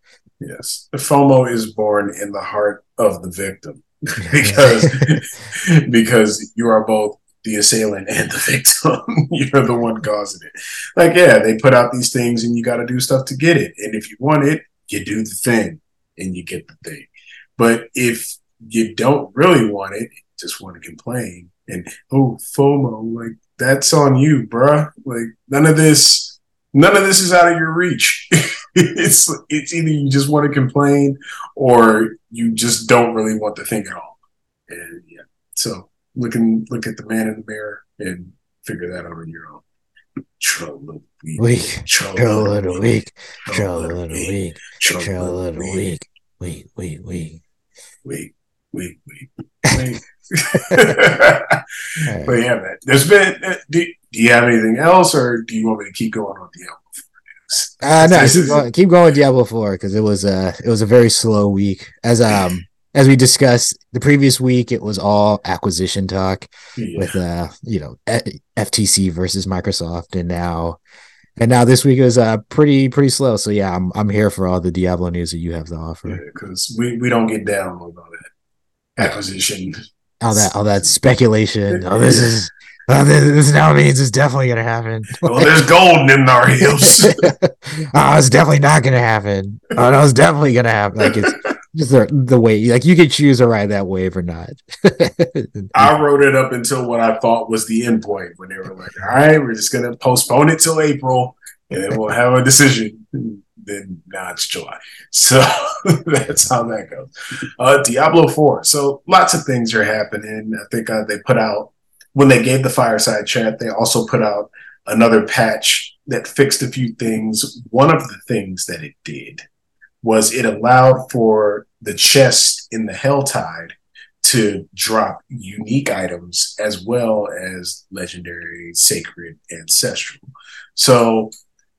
Yes. The FOMO is born in the heart of the victim because because you are both the assailant and the victim. You're the one causing it. Like, yeah, they put out these things and you got to do stuff to get it. And if you want it, you do the thing and you get the thing. But if you don't really want it, just want to complain and, oh, FOMO, like, that's on you, bruh. Like, none of this none of this is out of your reach. it's it's either you just want to complain or you just don't really want to think at all. And yeah, so look and look at the man in the mirror and figure that out on your own. Troll little weak, weak, troll little weak, troll little weak, troll little weak, weak, weak, weak, weak, weak, weak, weak. But yeah, man, there's been. Uh, do, do you have anything else, or do you want me to keep going on Diablo Four news? Uh, no, keep going, keep going with Diablo Four because it was a it was a very slow week. As um as we discussed the previous week, it was all acquisition talk yeah. with uh you know FTC versus Microsoft, and now and now this week is uh pretty pretty slow. So yeah, I'm I'm here for all the Diablo news that you have to offer. Because yeah, we we don't get down on all that acquisition all that all that speculation. Oh, this is oh, this, this now means it's definitely gonna happen. well, there's gold in our heels. oh, it's definitely not gonna happen. Oh no, it's definitely gonna happen. Like it's just the, the way like you can choose to ride that wave or not. I wrote it up until what I thought was the end point when they were like, all right, we're just gonna postpone it till April and then we'll have a decision then now it's July. So that's how that goes. Uh, Diablo 4. So lots of things are happening. I think uh, they put out, when they gave the fireside chat, they also put out another patch that fixed a few things. One of the things that it did was it allowed for the chest in the Helltide to drop unique items as well as legendary, sacred, ancestral. So,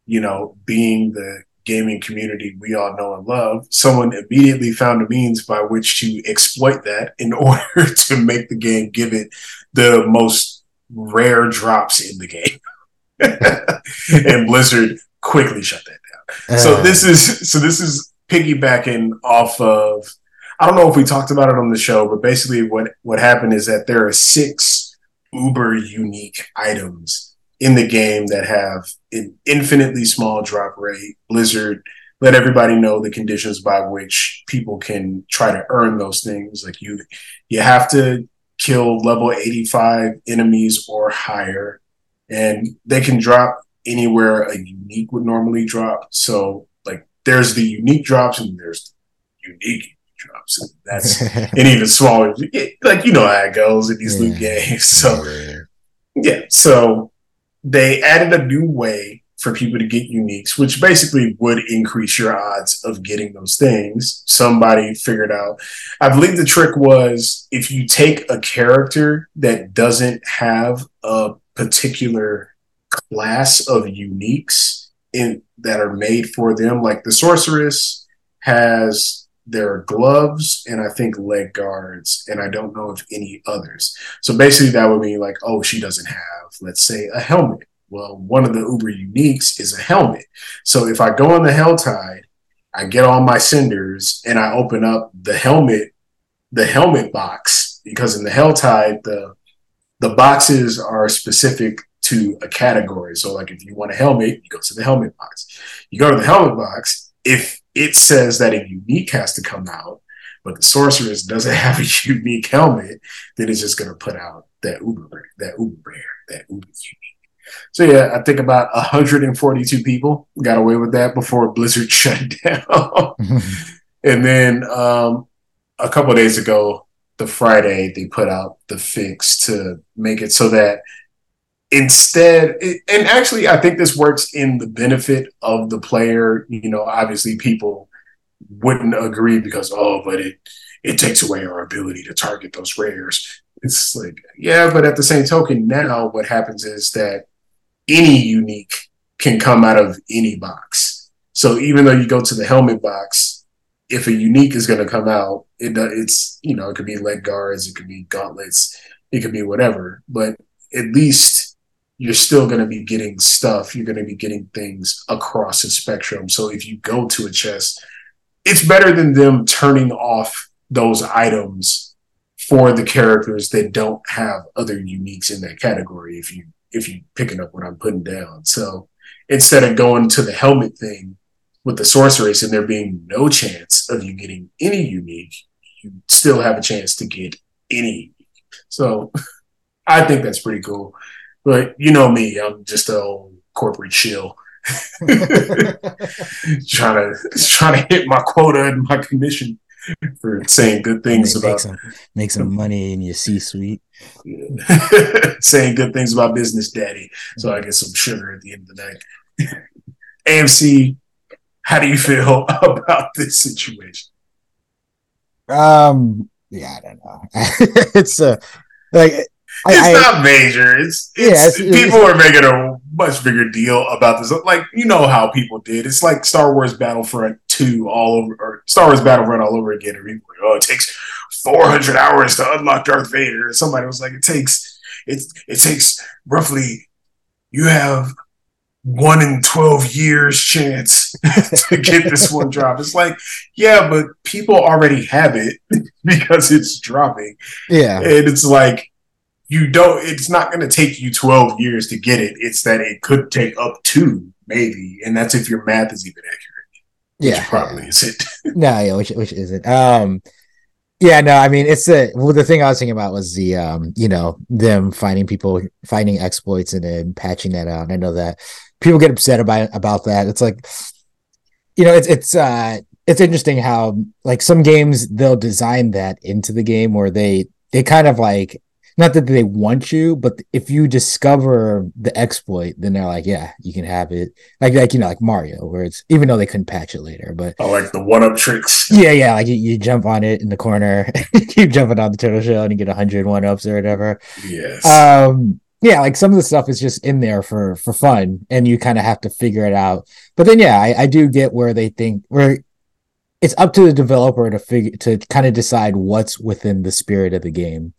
you know, being the gaming community we all know and love, someone immediately found a means by which to exploit that in order to make the game give it the most rare drops in the game. and Blizzard quickly shut that down. Uh. So this is so this is piggybacking off of I don't know if we talked about it on the show, but basically what what happened is that there are six uber unique items in the game that have an infinitely small drop rate. Blizzard let everybody know the conditions by which people can try to earn those things. Like you, you have to kill level 85 enemies or higher, and they can drop anywhere a unique would normally drop. So like there's the unique drops and there's the unique drops. And that's an even smaller. Like you know how it goes in these yeah. new games. So yeah, so they added a new way for people to get uniques, which basically would increase your odds of getting those things. Somebody figured out. I believe the trick was if you take a character that doesn't have a particular class of uniques in that are made for them, like the sorceress has their gloves and I think leg guards, and I don't know if any others. So basically, that would mean like, oh, she doesn't have, let's say, a helmet. Well, one of the Uber uniques is a helmet. So if I go on the Helltide, I get all my cinders and I open up the helmet, the helmet box, because in the Helltide, the the boxes are specific to a category. So like if you want a helmet, you go to the helmet box. You go to the helmet box, if it says that a unique has to come out, but the sorceress doesn't have a unique helmet, then it's just going to put out that uber rare, that uber rare, that uber unique. So yeah, I think about 142 people got away with that before Blizzard shut down. and then um, a couple days ago, the Friday, they put out the fix to make it so that instead, and actually, I think this works in the benefit of the player. You know, obviously, people wouldn't agree because oh, but it it takes away our ability to target those rares. It's like, yeah, but at the same token, now what happens is that any unique can come out of any box. So even though you go to the helmet box, if a unique is going to come out, it it's you know it could be leg guards, it could be gauntlets, it could be whatever. But at least you're still going to be getting stuff. You're going to be getting things across the spectrum. So if you go to a chest, it's better than them turning off those items for the characters that don't have other uniques in that category. If you if you picking up what I'm putting down. So instead of going to the helmet thing with the sorceress and there being no chance of you getting any unique, you still have a chance to get any. So I think that's pretty cool. But you know me, I'm just a old corporate chill. trying to trying to hit my quota and my commission for saying good things make, about make some, make some money in your C suite. saying good things about business daddy. So I get some sugar at the end of the night. AMC, how do you feel about this situation? Um, yeah, I don't know. it's a uh, like it's I, not major. It's, it's yeah, it's, people it's, are making a much bigger deal about this. Like you know how people did. It's like Star Wars Battlefront two all over, or Star Wars Battlefront all over again. And people oh, it takes four hundred hours to unlock Darth Vader. And somebody was like, it takes it it takes roughly. You have one in 12 years chance to get this one drop. It's like, yeah, but people already have it because it's dropping. Yeah. And it's like, you don't it's not going to take you 12 years to get it. It's that it could take up to maybe and that's if your math is even accurate. Yeah. probably yeah. isn't. No yeah which, which isn't. Um yeah no i mean it's the well the thing i was thinking about was the um you know them finding people finding exploits and then patching that out. And i know that people get upset about about that. It's like you know it's it's uh it's interesting how like some games they'll design that into the game where they they kind of like not that they want you, but if you discover the exploit, then they're like, yeah, you can have it. Like like you know, like Mario, where it's even though they couldn't patch it later, but oh, like the one up tricks. Yeah, yeah, like you, you jump on it in the corner, keep jumping on the turtle shell, and you get a hundred one ups or whatever. Yes. Um. Yeah, like some of the stuff is just in there for for fun, and you kind of have to figure it out. But then, yeah, I, I do get where they think where it's up to the developer to figure to kind of decide what's within the spirit of the game.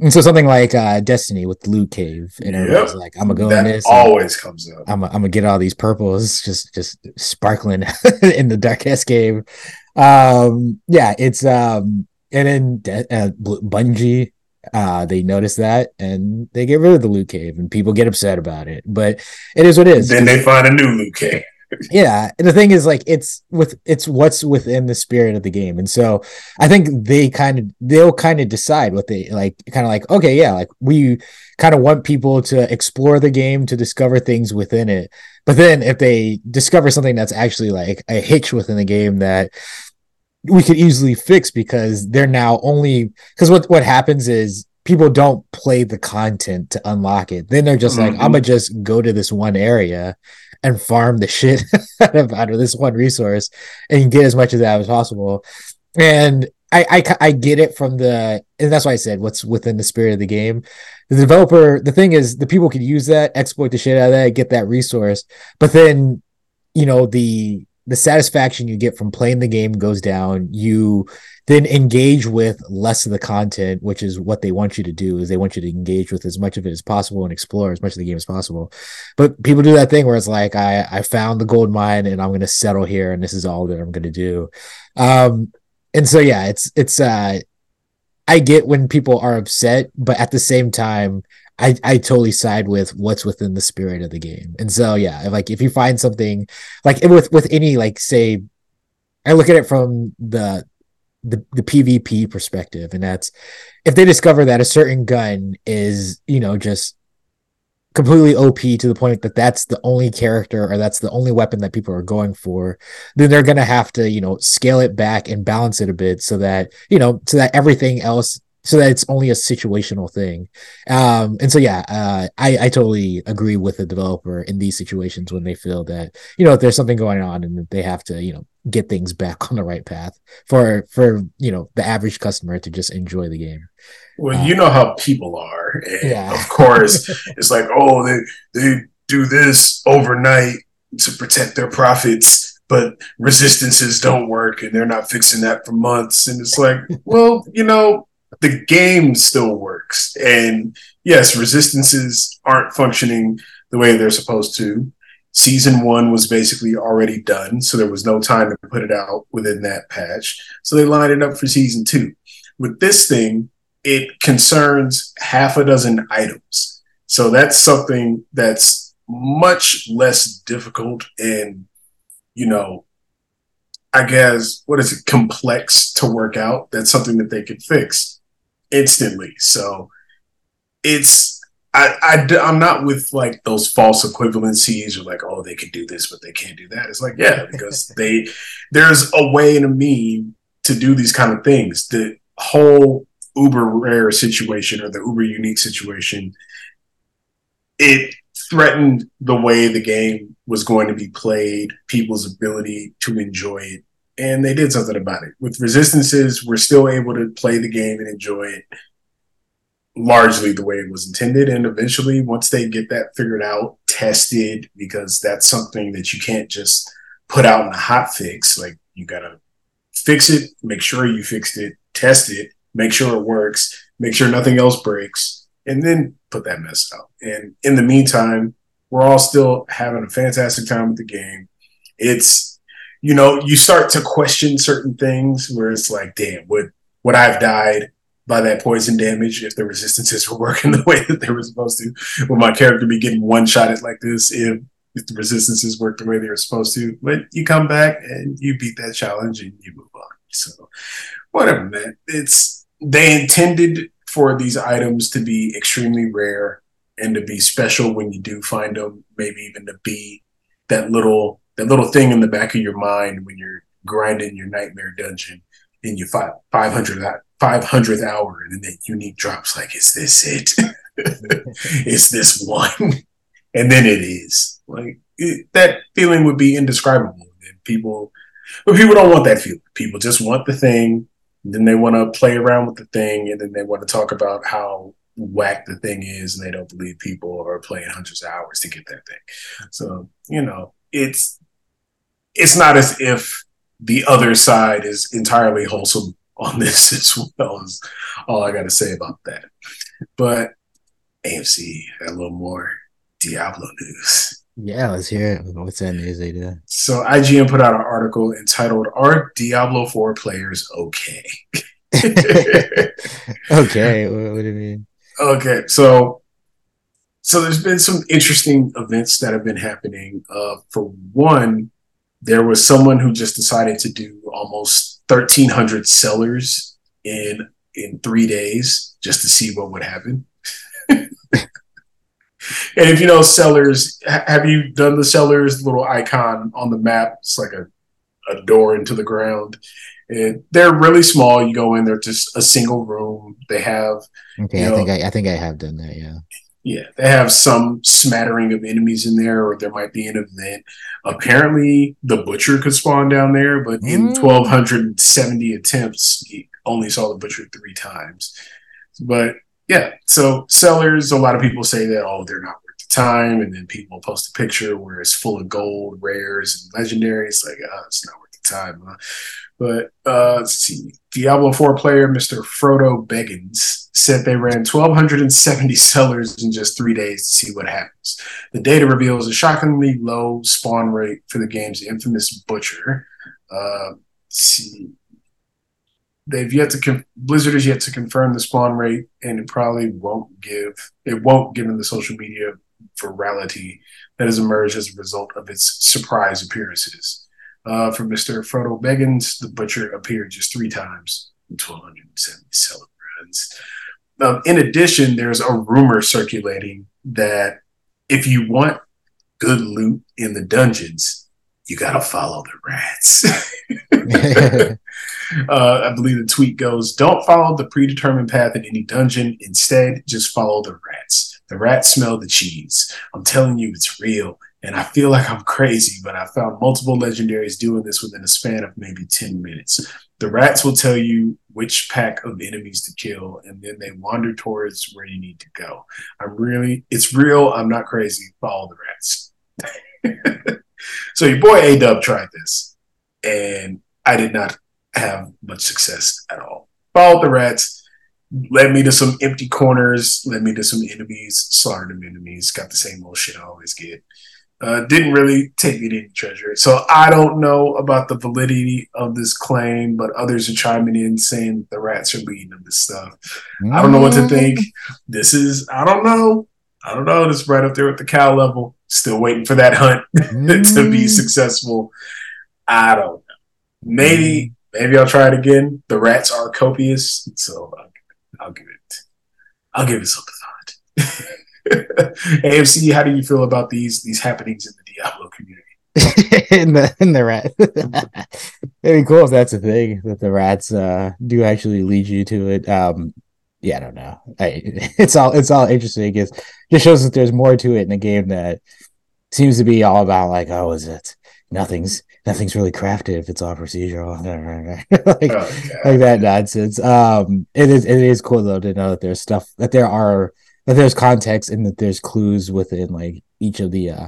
And so something like uh, Destiny with the Loot Cave, and everyone's yep. like, "I'm gonna go that in this." Always comes up. I'm, I'm gonna get all these purples just just sparkling in the darkest cave. Um, yeah, it's um, and then De- uh, Bungie, uh, they notice that and they get rid of the loot cave, and people get upset about it. But it is what it is. Then they find a new loot cave yeah and the thing is like it's with it's what's within the spirit of the game and so i think they kind of they'll kind of decide what they like kind of like okay yeah like we kind of want people to explore the game to discover things within it but then if they discover something that's actually like a hitch within the game that we could easily fix because they're now only because what what happens is people don't play the content to unlock it then they're just mm-hmm. like i'm gonna just go to this one area and farm the shit out of, out of this one resource and get as much of that as possible. And I, I, I get it from the and that's why I said what's within the spirit of the game. The developer, the thing is, the people can use that, exploit the shit out of that, get that resource, but then you know the the satisfaction you get from playing the game goes down. You then engage with less of the content, which is what they want you to do. Is they want you to engage with as much of it as possible and explore as much of the game as possible. But people do that thing where it's like, I I found the gold mine and I'm going to settle here, and this is all that I'm going to do. Um, and so yeah, it's it's uh, I get when people are upset, but at the same time, I, I totally side with what's within the spirit of the game. And so yeah, like if you find something like with with any like say I look at it from the the the PvP perspective, and that's if they discover that a certain gun is, you know, just completely OP to the point that that's the only character or that's the only weapon that people are going for, then they're gonna have to, you know, scale it back and balance it a bit so that, you know, so that everything else so that it's only a situational thing. Um, and so yeah, uh, I, I totally agree with the developer in these situations when they feel that, you know, if there's something going on and they have to, you know, get things back on the right path for for you know the average customer to just enjoy the game. Well, uh, you know how people are. And yeah. of course, it's like, oh, they they do this overnight to protect their profits, but resistances don't work and they're not fixing that for months. And it's like, well, you know, the game still works. And yes, resistances aren't functioning the way they're supposed to. Season one was basically already done, so there was no time to put it out within that patch. So they lined it up for season two. With this thing, it concerns half a dozen items. So that's something that's much less difficult and, you know, I guess, what is it, complex to work out. That's something that they could fix instantly. So it's, I, I, I'm not with like those false equivalencies or like, oh, they can do this, but they can't do that. It's like, yeah, because they, there's a way and a mean to do these kind of things. The whole uber rare situation or the uber unique situation, it threatened the way the game was going to be played, people's ability to enjoy it. And they did something about it. With resistances, we're still able to play the game and enjoy it largely the way it was intended. And eventually, once they get that figured out, tested, because that's something that you can't just put out in a hot fix. Like you gotta fix it, make sure you fixed it, test it, make sure it works, make sure nothing else breaks, and then put that mess out. And in the meantime, we're all still having a fantastic time with the game. It's, you know, you start to question certain things where it's like, damn, would would I've died by that poison damage if the resistances were working the way that they were supposed to? Would my character be getting one shot at like this if if the resistances work the way they were supposed to? But you come back and you beat that challenge and you move on. So whatever, man. It's they intended for these items to be extremely rare and to be special when you do find them, maybe even to be that little that little thing in the back of your mind when you're grinding your nightmare dungeon in your five, 500 500th hour and then that unique drops like is this it? Is this one? And then it is. Like it, that feeling would be indescribable. And people but people don't want that feeling. People just want the thing. Then they want to play around with the thing, and then they want to talk about how whack the thing is, and they don't believe people are playing hundreds of hours to get that thing. So you know, it's it's not as if the other side is entirely wholesome on this as well as all I got to say about that. But AMC had a little more Diablo news. Yeah, let's hear it. What's that news they did? So IGN put out an article entitled "Are Diablo 4 players okay?" okay, what, what do you mean? Okay, so so there's been some interesting events that have been happening. Uh, for one, there was someone who just decided to do almost 1,300 cellars in in three days just to see what would happen. And if you know cellars, have you done the cellars little icon on the map? It's like a, a door into the ground. And they're really small. You go in, they're just a single room. They have Okay, I know, think I, I think I have done that, yeah. Yeah, they have some smattering of enemies in there, or there might be an event. Apparently, the butcher could spawn down there, but in mm. 1,270 attempts, he only saw the butcher three times. But yeah, so cellars, a lot of people say that, oh, they're not worth the time, and then people post a picture where it's full of gold, rares, and legendaries. Like, oh, it's not worth the time. Huh? But uh, let's see, Diablo 4 player Mr. Frodo Beggins said they ran 1,270 cellars in just three days to see what happens. The data reveals a shockingly low spawn rate for the game's infamous Butcher. Uh, see, they've yet to con- Blizzard has yet to confirm the spawn rate, and it probably won't give it won't given the social media virality that has emerged as a result of its surprise appearances. Uh, for Mr. Frodo Beggins, the Butcher appeared just three times in 1277 runs. Um, in addition, there's a rumor circulating that if you want good loot in the dungeons, you gotta follow the rats. uh, I believe the tweet goes, "Don't follow the predetermined path in any dungeon. Instead, just follow the rats. The rats smell the cheese. I'm telling you, it's real." And I feel like I'm crazy, but I found multiple legendaries doing this within a span of maybe 10 minutes. The rats will tell you which pack of enemies to kill, and then they wander towards where you need to go. I'm really, it's real. I'm not crazy. Follow the rats. so your boy A Dub tried this, and I did not have much success at all. Followed the rats, led me to some empty corners, led me to some enemies, slaughtered them enemies, got the same old shit I always get. Uh, didn't really take me to any treasure. So I don't know about the validity of this claim, but others are chiming in saying the rats are leading them this stuff. Mm. I don't know what to think. This is, I don't know. I don't know. This right up there with the cow level. Still waiting for that hunt mm. to be successful. I don't know. Maybe, maybe I'll try it again. The rats are copious, so I'll, I'll give it. I'll give it some thought. AMC, how do you feel about these these happenings in the Diablo community? in the in the rat. It'd be cool if that's a thing that the rats uh do actually lead you to it. Um yeah, I don't know. I, it's all it's all interesting. It just shows that there's more to it in the game that seems to be all about like, oh, is it nothing's nothing's really crafted if it's all procedural like, oh, like that nonsense. Um, it is it is cool though to know that there's stuff that there are that there's context and that there's clues within like each of the uh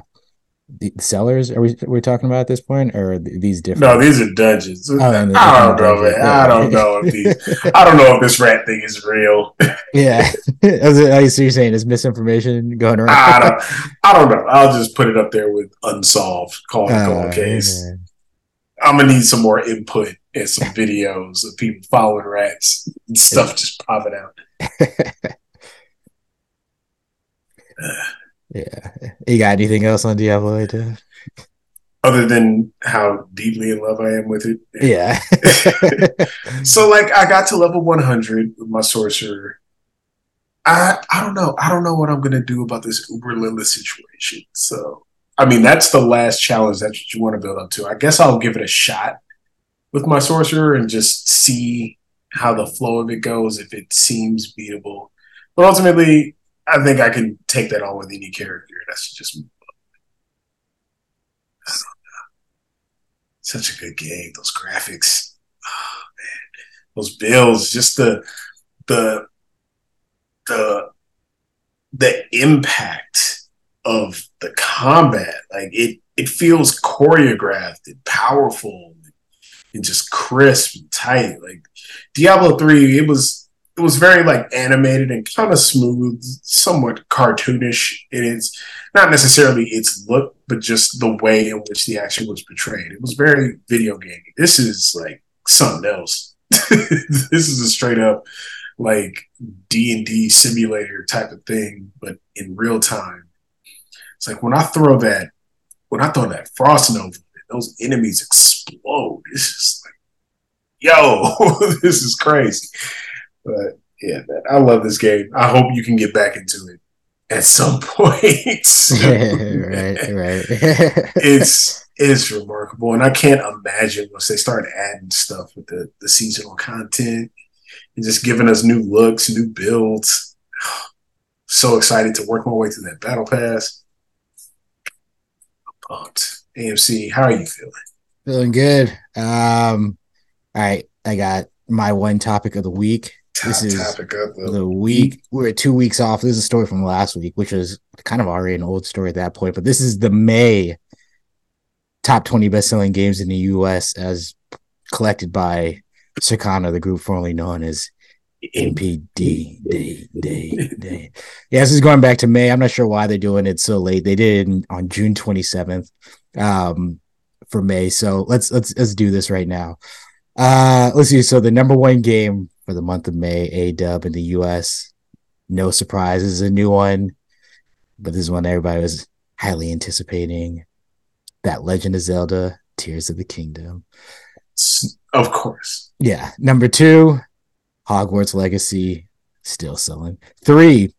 the cellars. Are we we talking about at this point or these different? No these are dungeons. Oh, i don't know man. I don't know if these i don't know if this rat thing is real. Yeah. I see you're saying. Is misinformation going around. I don't i don't know. I'll just put it up there with unsolved call call case. i'm gonna need some more input and some videos of people following rats and stuff just popping out yeah. You got anything else on Diablo 8? Other than how deeply in love I am with it. Yeah. so like I got to level 100 with my sorcerer. I I don't know. I don't know what I'm gonna do about this Uber Lilith situation. So I mean that's the last challenge. That's what you want to build up to. I guess I'll give it a shot with my sorcerer and just see how the flow of it goes if it seems beatable. But ultimately, I think I can take that on with any character. That's just such a good game. Those graphics, oh, man, those builds, just the the the the impact of the combat. Like it, it feels choreographed and powerful and just crisp and tight. Like Diablo three, it was it was very like animated and kind of smooth, somewhat cartoonish in its not necessarily its look, but just the way in which the action was portrayed. It was very video game. This is like something else. this is a straight up like D and D simulator type of thing, but in real time. It's like when I throw that, when I throw that frost nova, those enemies explode. It's just like, yo, this is crazy. But yeah, man, I love this game. I hope you can get back into it at some point. right, right. it's it's remarkable, and I can't imagine once they start adding stuff with the the seasonal content and just giving us new looks, new builds. So excited to work my way through that battle pass. I'm pumped. AMC, how are you feeling? Feeling good. Um, all right, I got my one topic of the week this is topic of the, the week. We're two weeks off. This is a story from last week, which is kind of already an old story at that point. But this is the May top 20 best-selling games in the US as collected by Circana, the group formerly known as NPD. Day, day, day. Yeah, this is going back to May. I'm not sure why they're doing it so late. They did it on June 27th um, for May. So let's let's let's do this right now. Uh, let's see. So the number one game for the month of May, A Dub in the US. No surprise, this is a new one, but this is one everybody was highly anticipating. That Legend of Zelda, Tears of the Kingdom. Of course. Yeah. Number two, Hogwarts Legacy, still selling. Three,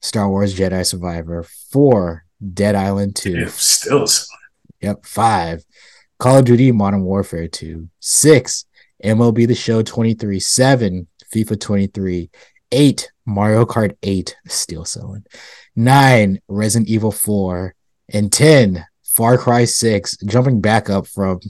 Star Wars Jedi Survivor. Four, Dead Island 2. Yeah, still. Selling. Yep. Five, Call of Duty Modern Warfare 2. Six, MLB The Show 23. Seven, FIFA 23. Eight, Mario Kart 8, still selling. Nine, Resident Evil 4. And 10, Far Cry 6, jumping back up from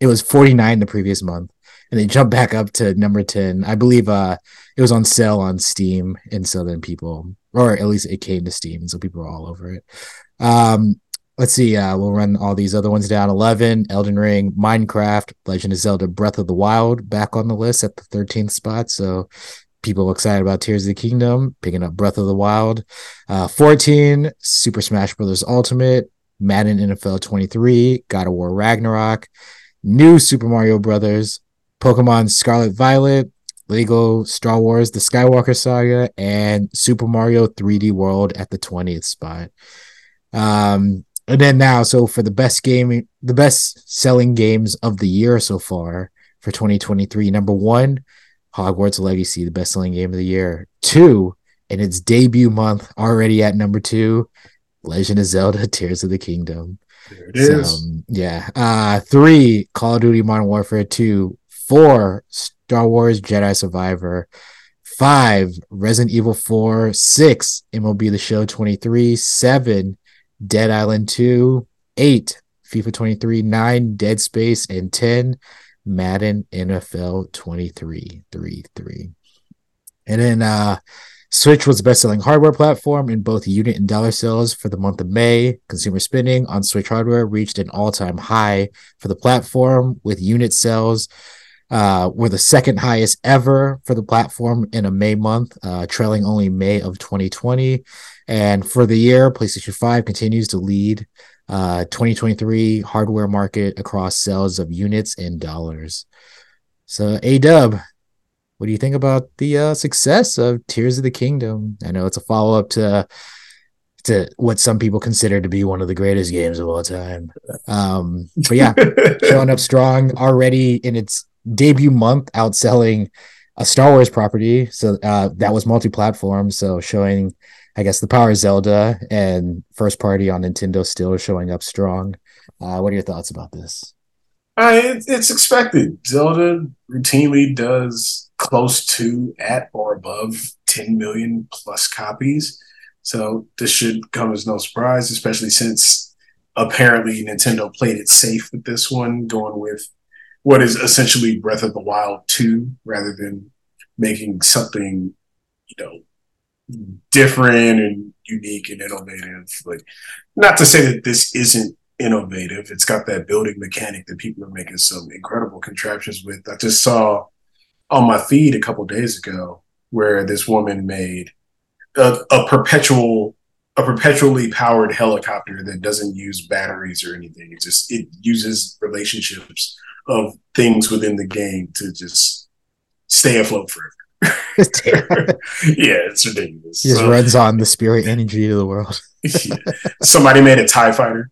it was 49 the previous month. And they jumped back up to number 10. I believe uh it was on sale on Steam, and so then people or at least it came to Steam, and so people were all over it. Um, let's see. Uh, we'll run all these other ones down. Eleven, Elden Ring, Minecraft, Legend of Zelda, Breath of the Wild, back on the list at the thirteenth spot. So people excited about Tears of the Kingdom, picking up Breath of the Wild. Uh, Fourteen, Super Smash Bros. Ultimate, Madden NFL 23, God of War Ragnarok, New Super Mario Brothers, Pokemon Scarlet Violet, Lego Star Wars The Skywalker Saga, and Super Mario 3D World at the 20th spot. Um, and then now, so for the best game, the best selling games of the year so far for 2023, number one, Hogwarts Legacy, the best selling game of the year. Two, in its debut month, already at number two, Legend of Zelda Tears of the Kingdom. There it is. So, yeah. Uh, three, Call of Duty Modern Warfare 2. Four, Star Wars Jedi Survivor. Five, Resident Evil 4. Six, MLB The Show 23. Seven, Dead Island 2. Eight, FIFA 23. Nine, Dead Space. And 10, Madden NFL 23. 3 3. And then uh, Switch was the best selling hardware platform in both unit and dollar sales for the month of May. Consumer spending on Switch hardware reached an all time high for the platform, with unit sales uh, were the second highest ever for the platform in a May month, uh, trailing only May of 2020. And for the year, PlayStation 5 continues to lead uh, 2023 hardware market across sales of units and dollars. So, A Dub, what do you think about the uh, success of Tears of the Kingdom? I know it's a follow up to to what some people consider to be one of the greatest games of all time. Um, but yeah, showing up strong already in its debut month, outselling a Star Wars property. So uh, that was multi platform. So showing, I guess, the power of Zelda and first party on Nintendo still are showing up strong. Uh, what are your thoughts about this? Uh, it, it's expected. Zelda routinely does close to at or above 10 million plus copies. So this should come as no surprise, especially since apparently Nintendo played it safe with this one, going with what is essentially Breath of the Wild 2 rather than making something, you know, different and unique and innovative. Like, not to say that this isn't innovative. It's got that building mechanic that people are making some incredible contraptions with. I just saw on my feed a couple days ago where this woman made a, a perpetual a perpetually powered helicopter that doesn't use batteries or anything. It just it uses relationships of things within the game to just stay afloat forever. yeah, it's ridiculous. He just So- runs on the spirit energy of the world. yeah. Somebody made a TIE fighter.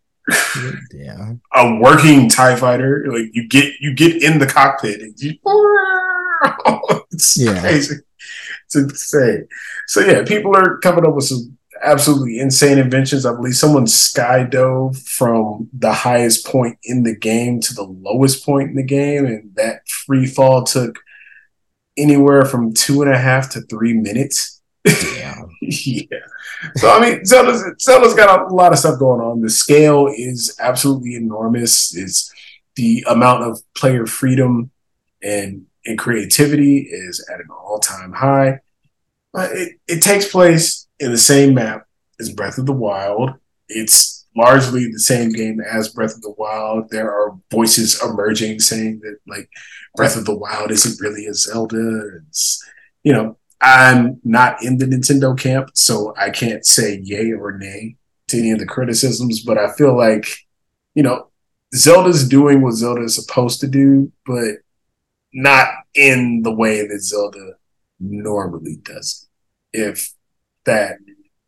yeah. a working TIE fighter. Like you get you get in the cockpit and you it's Yeah. crazy. It's insane. So yeah, people are coming up with some absolutely insane inventions. I believe someone skydove from the highest point in the game to the lowest point in the game, and that free fall took anywhere from two and a half to three minutes. Yeah. yeah. So I mean, Zelda's Zelda's got a lot of stuff going on. The scale is absolutely enormous. It's the amount of player freedom and and creativity is at an all time high. But it, it takes place in the same map as Breath of the Wild. It's largely the same game as Breath of the Wild. There are voices emerging saying that like Breath of the Wild isn't really a Zelda. It's you know, I'm not in the Nintendo camp, so I can't say yay or nay to any of the criticisms, but I feel like, you know, Zelda's doing what Zelda is supposed to do, but not in the way that Zelda normally does. it, If that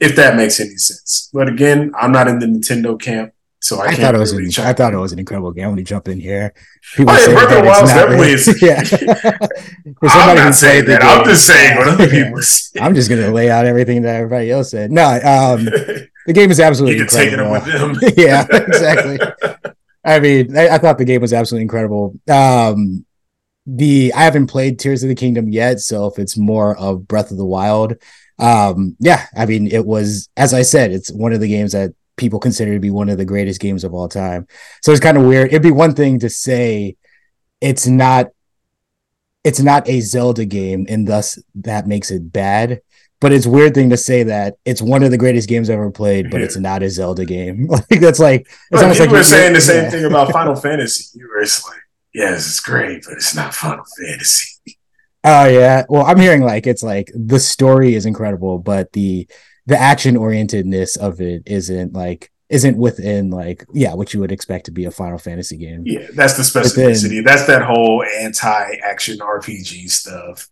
if that makes any sense. But again, I'm not in the Nintendo camp, So I, I, can't thought it was really an, I thought it was an incredible game. Let me jump in here. Oh, yeah, say Breath of that the Wild definitely is. yeah. For I'm not saying that. I'm just saying what other people. I'm just gonna lay out everything that everybody else said. No, um, the game is absolutely you can take it incredible. with them. yeah, exactly. I mean, I, I thought the game was absolutely incredible. Um, the I haven't played Tears of the Kingdom yet, so if it's more of Breath of the Wild, um, yeah, I mean, it was as I said, it's one of the games that people consider to be one of the greatest games of all time. So it's kind of weird. It'd be one thing to say it's not it's not a Zelda game, and thus that makes it bad. But it's weird thing to say that it's one of the greatest games I've ever played, but Yeah. it's not a Zelda game. Like that's like it's almost people like were saying the same yeah. thing about Final Fantasy. You were like, yes, it's great, but it's not Final Fantasy. Oh yeah. Well, I'm hearing like it's like the story is incredible, but the the action orientedness of it isn't like isn't within like yeah what you would expect to be a Final Fantasy game. Yeah, that's the specificity. that's that whole anti-action RPG stuff.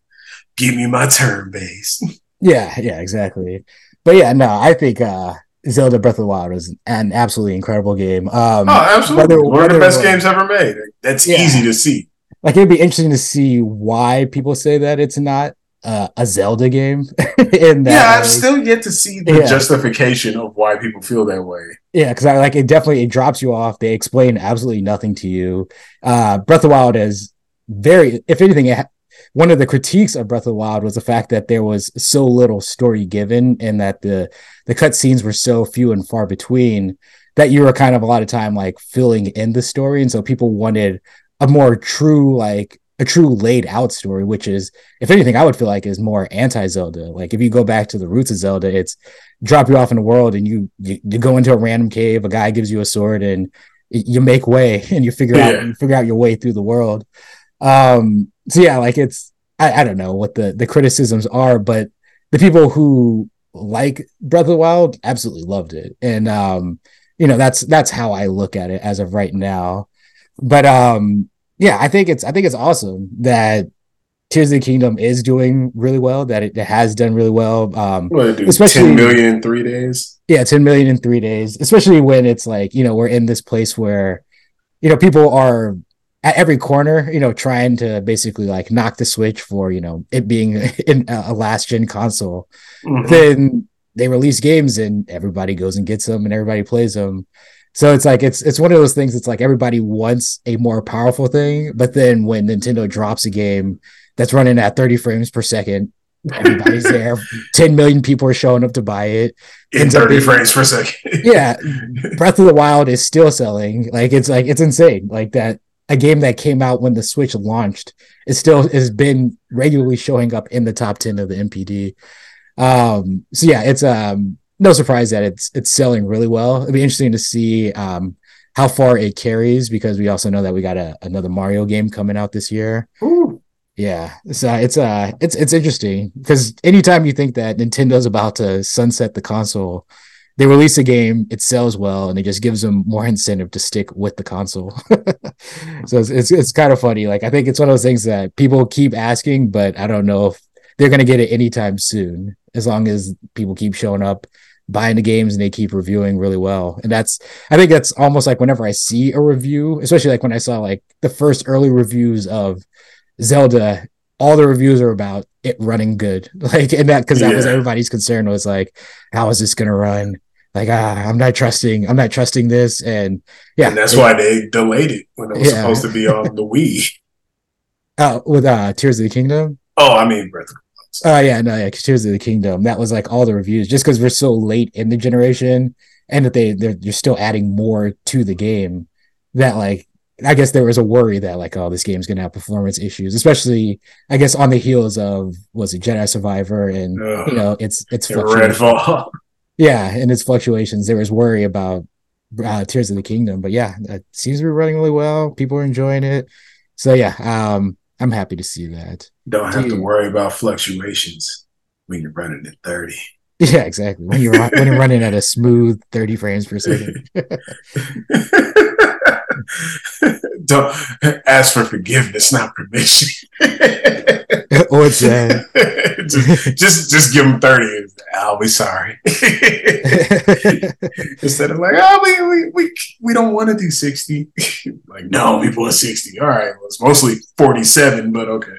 Give me my turn based. Yeah, yeah, exactly. But yeah, no, I think uh Zelda Breath of the Wild is an absolutely incredible game. Um Oh, absolutely. whether- One of the best games ever made. That's Yeah. easy to see. like it'd be interesting to see why people say that it's not uh, a Zelda game. in that, yeah, I've like- still yet to see the Yeah. justification of why people feel that way. Yeah, because I like it definitely it drops you off. They explain absolutely nothing to you. Uh Breath of the Wild is very if anything, it, one of the critiques of Breath of the Wild was the fact that there was so little story given and that the the cutscenes were so few and far between that you were kind of a lot of time like filling in the story. And so people wanted a more true, like a true laid out story, which is, if anything, I would feel like is more anti Zelda. Like if you go back to the roots of Zelda, it's drop you off in the world and you, you you go into a random cave, a guy gives you a sword and you make way and you figure Yeah. out you figure out your way through the world. Um so yeah, like it's I, I don't know what the the criticisms are, but the people who like Breath of the Wild absolutely loved it. And um, you know, that's that's how I look at it as of right now. But um, yeah, I think it's I think it's awesome that Tears of the Kingdom is doing really well, that it, it has done really well. Um, What did it do? Especially- 10 million in three days? yeah 10 million in three days especially when it's like you know we're in this place where you know people are at every corner you know trying to basically like knock the switch for you know it being in a last gen console Mhm. then they release games and everybody goes and gets them and everybody plays them so it's like it's it's one of those things it's like everybody wants a more powerful thing but then when nintendo drops a game that's running at 30 frames per second everybody's there 10 million people are showing up to buy it in ends up 30 being- frames per second. yeah breath of the wild is still selling like it's like it's insane like that a game that came out when the switch launched. Is still has been regularly showing up in the top 10 of the NPD um so yeah it's um no surprise that it's it's selling really well. It'd be interesting to see um how far it carries because we also know that we got a, another mario game coming out this year. Ooh. yeah, so it's uh it's it's interesting because anytime you think that Nintendo's about to sunset the console, they release a game, it sells well, and it just gives them more incentive to stick with the console. so it's, it's it's kind of funny. Like I think it's one of those things that people keep asking, but I don't know if they're gonna get it anytime soon. As long as people keep showing up, buying the games, and they keep reviewing really well, and that's I think that's almost like whenever I see a review, especially like when I saw like the first early reviews of Zelda, all the reviews are about it running good. Like, and that because that was everybody's concern was like, how is this gonna run? Like, ah, I'm not trusting, I'm not trusting this. And yeah, and that's it- why they delayed it when it was Yeah. supposed to be on the Wii. uh, with uh Tears of the Kingdom. Oh, I mean, Breath of Oh yeah, no, yeah, Tears of the Kingdom. That was like all the reviews, just because we're so late in the generation, and that they they're, they're still adding more to the game. That like, I guess there was a worry that like, oh, this game's gonna have performance issues, especially I guess on the heels of was it Jedi Survivor and Ugh. you know it's it's. Redfall. Yeah, and its fluctuations. There was worry about uh, Tears of the Kingdom, but yeah, it seems to be running really well. People are enjoying it, so yeah, um, I'm happy to see that. Don't have to worry about fluctuations when you're running at 30. Yeah, exactly. When you're when you're running at a smooth 30 frames per second. Don't ask for forgiveness, not permission. That? just, just, just give them 30 I'll be sorry. Instead of like, oh, we we we, we don't want to do 60. like, no, we want 60. All right. Well, it's mostly 47, but okay.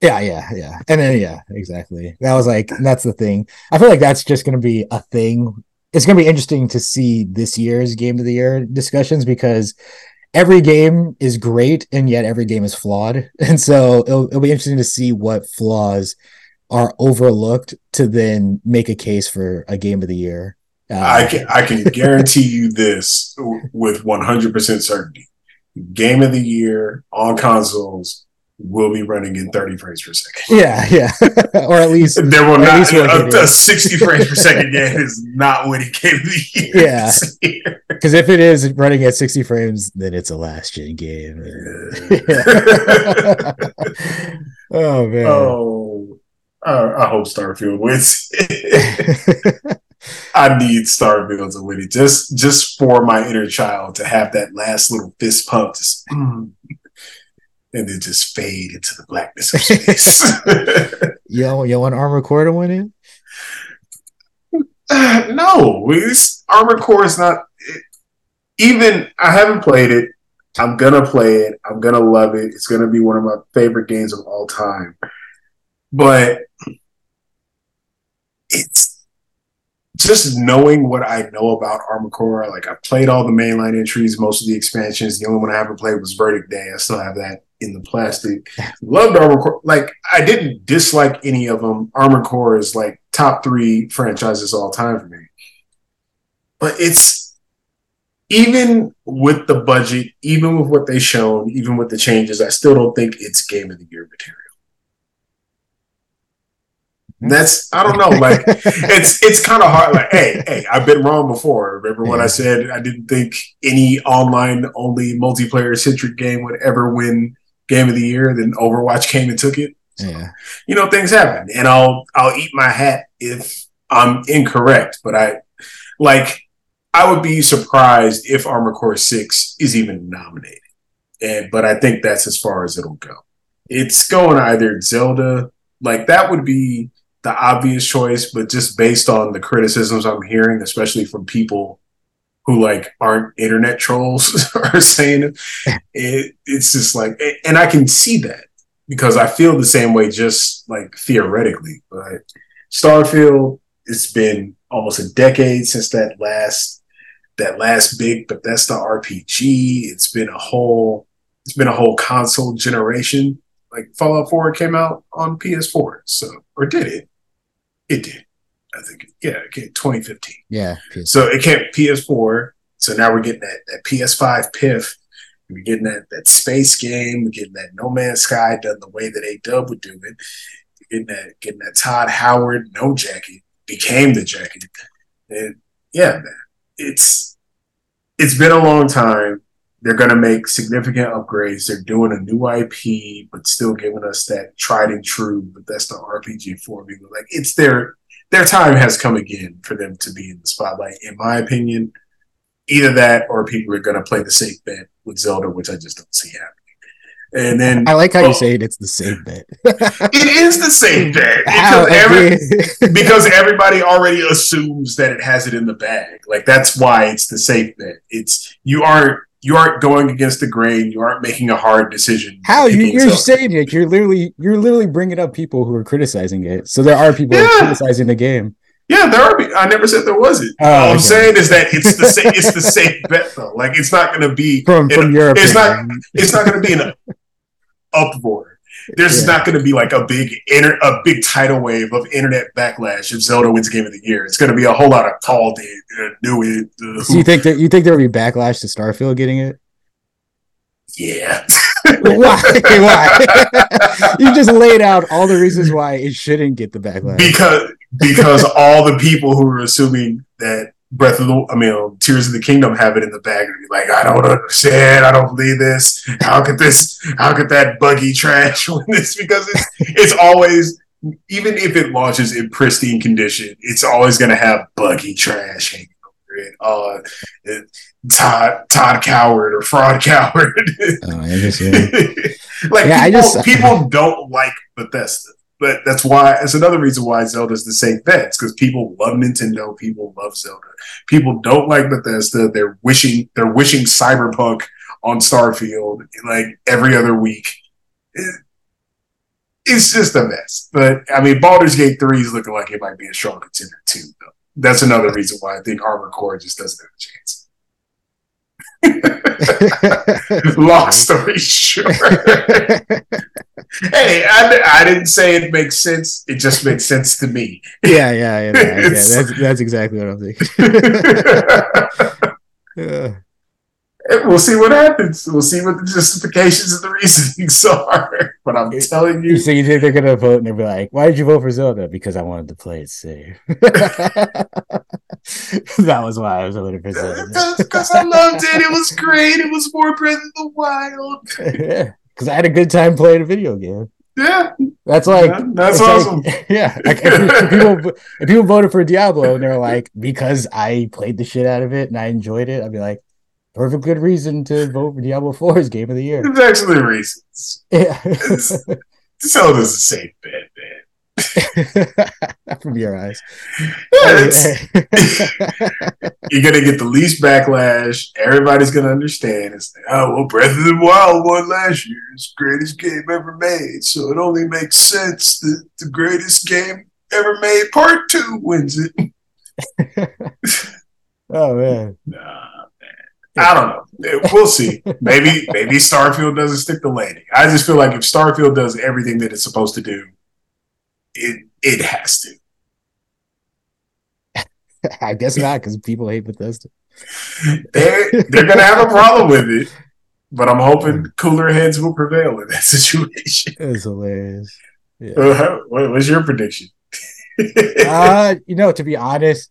Yeah, yeah, yeah. And then yeah, exactly. That was like that's the thing. I feel like that's just gonna be a thing. It's gonna be interesting to see this year's game of the year discussions because every game is great and yet every game is flawed. And so it'll, it'll be interesting to see what flaws are overlooked to then make a case for a game of the year. Uh, I can I can guarantee you this with 100% certainty. Game of the year on consoles will be running in 30 frames per second. Yeah, yeah. or at least there will not a, a, 60 frames per second game is not winning game of the year. Yeah. Because if it is running at 60 frames, then it's a last gen game. oh man. Oh I, I hope Starfield wins. I need Starfield to win it just just for my inner child to have that last little fist pump. Just, and then just fade into the blackness of space. yo, yo, want Armored Core to win? Uh, no, it's, Armored Core is not. It, even I haven't played it. I'm gonna play it. I'm gonna love it. It's gonna be one of my favorite games of all time. But it's just knowing what I know about Armored Core. Like I played all the mainline entries, most of the expansions. The only one I haven't played was Verdict Day. I still have that in the plastic. Loved Armored Core. Like I didn't dislike any of them. Armored Core is like top three franchises all time for me. But it's even with the budget, even with what they shown, even with the changes, I still don't think it's game of the year material. That's I don't know. Like it's it's kind of hard. Like, hey, hey, I've been wrong before. Remember when I said I didn't think any online only multiplayer centric game would ever win game of the year? Then Overwatch came and took it. So, yeah. You know, things happen, and I'll I'll eat my hat if I'm incorrect. But I like I would be surprised if Armor Core Six is even nominated. And but I think that's as far as it'll go. It's going either Zelda, like that would be the obvious choice, but just based on the criticisms I'm hearing, especially from people who like aren't internet trolls are saying it, it's just like, and I can see that because I feel the same way, just like theoretically. But Starfield, it's been almost a decade since that last that last big Bethesda RPG. It's been a whole it's been a whole console generation like Fallout 4 came out on PS4. So, or did it? It did. I think, yeah, came 2015. Yeah. PS4. So it came PS4. So now we're getting that, that PS5 PIF. We're getting that, that space game. We're getting that No Man's Sky done the way that A Dub would do it. We're getting that, getting that Todd Howard no jacket became the jacket. And yeah, man, it's it's been a long time they're going to make significant upgrades. They're doing a new IP, but still giving us that tried and true But that's the RPG formula. Like it's their their time has come again for them to be in the spotlight. In my opinion, either that or people are going to play the safe bet with Zelda, which I just don't see happening. And then I like how oh, you say it. It's the same bet. it is the same bet because, every, because everybody already assumes that it has it in the bag. Like that's why it's the safe bet. It's you aren't you aren't going against the grain. You aren't making a hard decision. How you, you're saying it? You're literally you're literally bringing up people who are criticizing it. So there are people yeah. criticizing the game. Yeah, there are. I never said there wasn't. Oh, All okay. I'm saying is that it's the same. it's the same bet though. Like it's not going to be from from Europe. It's not. It's not going to be an uproar there's yeah. not going to be like a big inter- a big tidal wave of internet backlash if Zelda wins Game of the Year. It's going to be a whole lot of called it, uh, knew it. Uh, so you think that you think there will be backlash to Starfield getting it? Yeah. why? Why? you just laid out all the reasons why it shouldn't get the backlash. Because because all the people who are assuming that Breath of the, I mean, Tears of the Kingdom have it in the bag and be like, I don't understand. I don't believe this. How could this, how could that buggy trash win this? Because it's, it's always, even if it launches in pristine condition, it's always going to have buggy trash hanging over it. Uh, Todd, Todd Coward or Fraud Coward. Oh, like yeah, people, I just, people don't like Bethesda. But that's why it's another reason why Zelda's the safe bet. Because people love Nintendo, people love Zelda. People don't like Bethesda. They're wishing they're wishing Cyberpunk on Starfield like every other week. It's just a mess. But I mean, Baldur's Gate Three is looking like it might be a strong contender too. Though. That's another reason why I think Armored Core just doesn't have a chance. Long story short. hey, I, I didn't say it makes sense. It just makes sense to me. yeah, yeah, yeah. yeah, yeah. That's that's exactly what I'm thinking. yeah. Uh, We'll see what happens. We'll see what the justifications and the reasonings are. But I'm telling you. So you think they're gonna vote and they'll be like, "Why did you vote for Zelda?" Because I wanted to play it safe. that was why I was a little bit. Because I loved it. It was great. It was more Breath of the Wild. Because I had a good time playing a video game. Yeah, that's like yeah, that's awesome. Like, yeah, like if, if, people if people voted for Diablo and they're like because I played the shit out of it and I enjoyed it, I'd be like, perfect good reason to vote for Diablo 4's game of the year. There's actually reasons. Yeah. Zelda's a safe bet, man. From your eyes. You're gonna get the least backlash. Everybody's gonna understand. It's like, oh well, Breath of the Wild won last year's greatest game ever made, so it only makes sense that the greatest game ever made, part two, wins it. oh man. Nah. I don't know. We'll see. Maybe maybe Starfield doesn't stick the landing. I just feel like if Starfield does everything that it's supposed to do, it it has to. I guess not because people hate Bethesda. They're they're gonna have a problem with it, but I'm hoping cooler heads will prevail in that situation. It's hilarious. Yeah. Uh, what was your prediction? uh, you know, to be honest,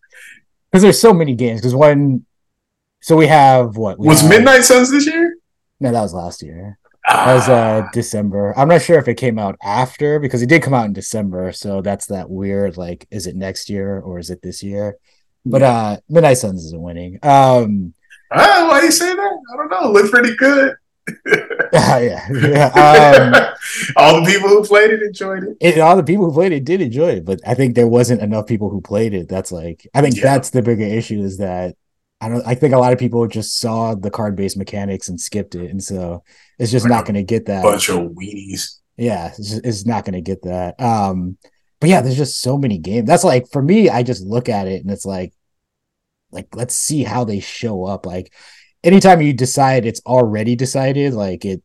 because there's so many games. Because when so we have what? We was have, Midnight Suns this year? No, that was last year. Ah. That was uh ah. December. I'm not sure if it came out after because it did come out in December. So that's that weird like, is it next year or is it this year? But uh Midnight Suns isn't winning. Um uh, why do you say that? I don't know. It looked pretty good. uh, yeah, yeah. Um, all the people who played it enjoyed it. it. All the people who played it did enjoy it, but I think there wasn't enough people who played it. That's like, I think yeah. that's the bigger issue is that I don't. I think a lot of people just saw the card based mechanics and skipped it, and so it's just like not going to get that bunch of weenies. Yeah, it's, just, it's not going to get that. Um, but yeah, there's just so many games. That's like for me, I just look at it and it's like, like let's see how they show up. Like anytime you decide it's already decided, like it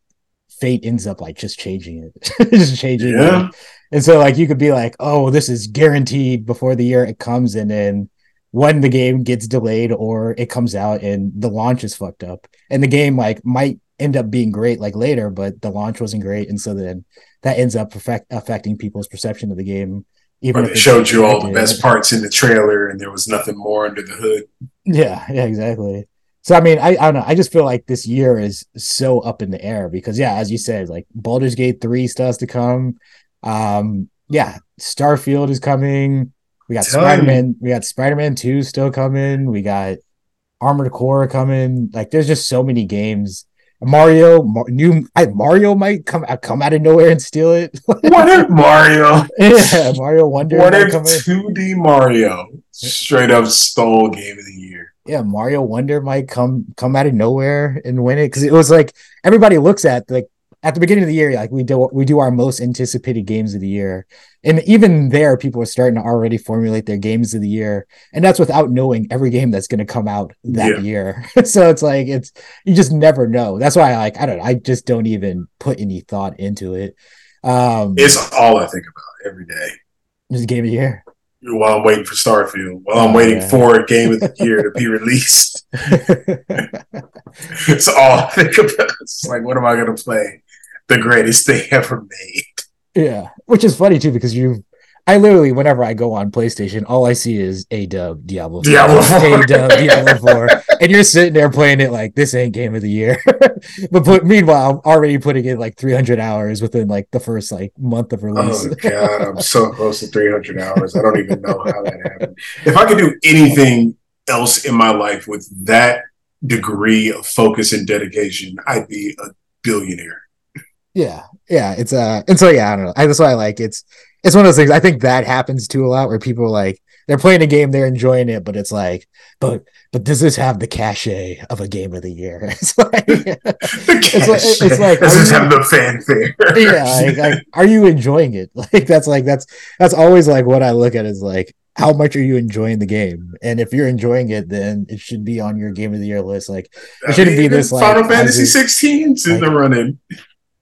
fate ends up like just changing it, just changing yeah. it. And so like you could be like, oh, this is guaranteed before the year it comes, and then when the game gets delayed or it comes out and the launch is fucked up. And the game like might end up being great like later but the launch wasn't great. And so then that ends up affect, affecting people's perception of the game even or if they showed you all the best parts in the trailer and there was nothing more under the hood. Yeah yeah exactly. So i mean I, I don't know. I just feel like this year is so up in the air because yeah as you said like Baldur's Gate 3 still has to come. Um yeah starfield is coming we got Spider Man. We got Spider Man Two still coming. We got Armored Core coming. Like, there's just so many games. Mario, Mar- new I, Mario might come uh, come out of nowhere and steal it. what if Mario? yeah, Mario Wonder. What if two D Mario straight up stole Game of the Year? Yeah, Mario Wonder might come come out of nowhere and win it because it was like everybody looks at like at the beginning of the year, like we do we do our most anticipated games of the year, and even there, people are starting to already formulate their games of the year, and that's without knowing every game that's going to come out that yeah. year. so it's like it's you just never know. That's why I like I don't I just don't even put any thought into it. Um, it's all I think about every day. Just game of the year. While I'm waiting for Starfield, while I'm oh, waiting yeah. for a game of the year to be released. it's all I think about. It's like, what am I going to play? The greatest they ever made. Yeah, which is funny too because you, I literally whenever I go on PlayStation, all I see is a dub Diablo, Diablo, 4. a dub Diablo Four, and you're sitting there playing it like this ain't game of the year. but put, meanwhile, I'm already putting in like 300 hours within like the first like month of oh, release. Oh god, I'm so close to 300 hours. I don't even know how that happened. If I could do anything else in my life with that degree of focus and dedication, I'd be a billionaire. Yeah, yeah, it's uh, and so yeah, I don't know. I, that's why I like it's it's one of those things. I think that happens too a lot where people like they're playing a game, they're enjoying it, but it's like, but but does this have the cachet of a game of the year? It's like, it's like, it's like does this are have the fanfare? yeah, like, like, are you enjoying it? Like that's like that's that's always like what I look at is like how much are you enjoying the game? And if you're enjoying it, then it should be on your game of the year list. Like It shouldn't be even this, like, Final as Fantasy it- 16's in the running.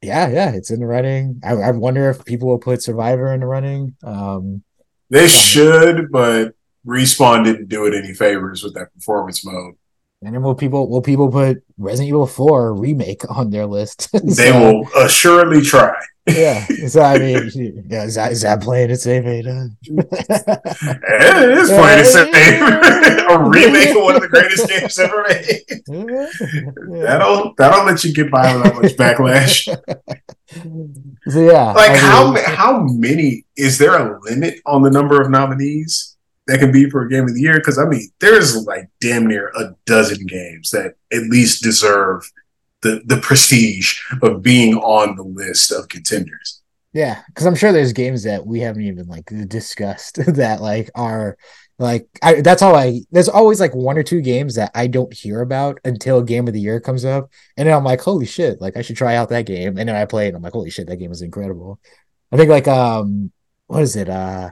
Yeah, yeah, it's in the running. I, I wonder if people will put Survivor in the running. Um, They should, but Respawn didn't do it any favors with that performance mode. And then will people will people put Resident Evil 4 remake on their list? They will assuredly try. Yeah. So I mean, yeah, is that is that playing its safe beta? It is playing the same. a remake of one of the greatest games ever made. That'll that'll let you get by without much backlash. So yeah, Like I how mean, ma- how many is there a limit on the number of nominees that can be for a game of the year? Because I mean, there's like damn near a dozen games that at least deserve the the prestige of being on the list of contenders. Yeah, because I'm sure there's games that we haven't even like discussed that like are like I that's all I there's always like one or two games that I don't hear about until game of the year comes up. And then I'm like, holy shit, like I should try out that game. And then I play it and I'm like, holy shit, that game is incredible. I think like um what is it? Uh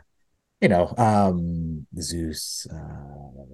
you know, um Zeus, uh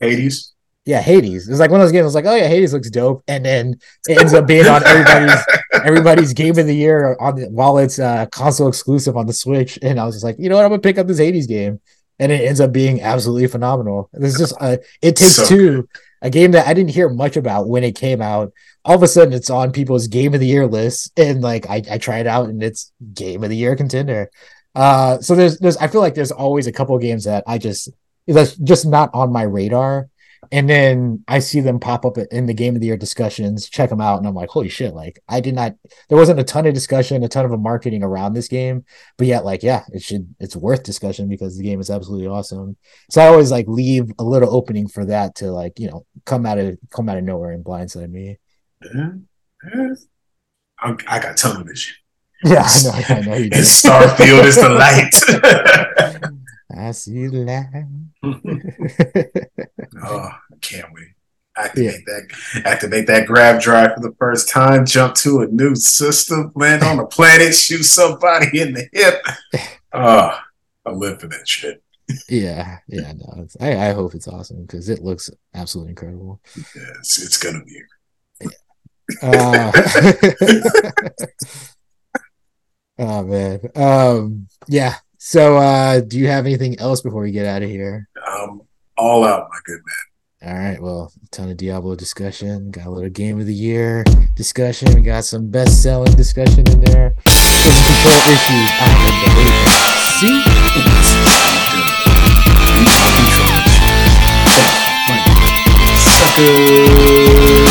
Hades. yeah, Hades. It's like one of those games. I was like, oh yeah, Hades looks dope, and then it ends up being on everybody's everybody's game of the year on the, while it's uh, console exclusive on the Switch. And I was just like, you know what, I'm gonna pick up this Hades game, and it ends up being absolutely phenomenal. There's just uh, it takes So two, a game that I didn't hear much about when it came out. All of a sudden, it's on people's game of the year lists, and like I, I try it out, and it's game of the year contender. Uh, so there's there's I feel like there's always a couple games that I just that's just not on my radar and then I see them pop up in the game of the year discussions, check them out, and I'm like, holy shit! Like I did not, there wasn't a ton of discussion, a ton of marketing around this game, but yet, like, yeah, it should, it's worth discussion because the game is absolutely awesome. So I always like leave a little opening for that to like, you know, come out of come out of nowhere and blindside me. Yeah. I, got tunnel vision. Yeah, I know, I know you And did. Starfield is the light. I see the light. oh, I can't wait. Activate that activate that grav drive for the first time, jump to a new system, land on a planet, shoot somebody in the hip. Oh, I live for that shit. yeah, yeah, no, I I hope it's awesome because it looks absolutely incredible. Yeah, it's, it's gonna be Uh, oh man. Um yeah. So uh do you have anything else before we get out of here? um all out, my good man. All right, well, a ton of Diablo discussion, got a little game of the year discussion, we got some best selling discussion in there. Some control issues. I have See? Sucker.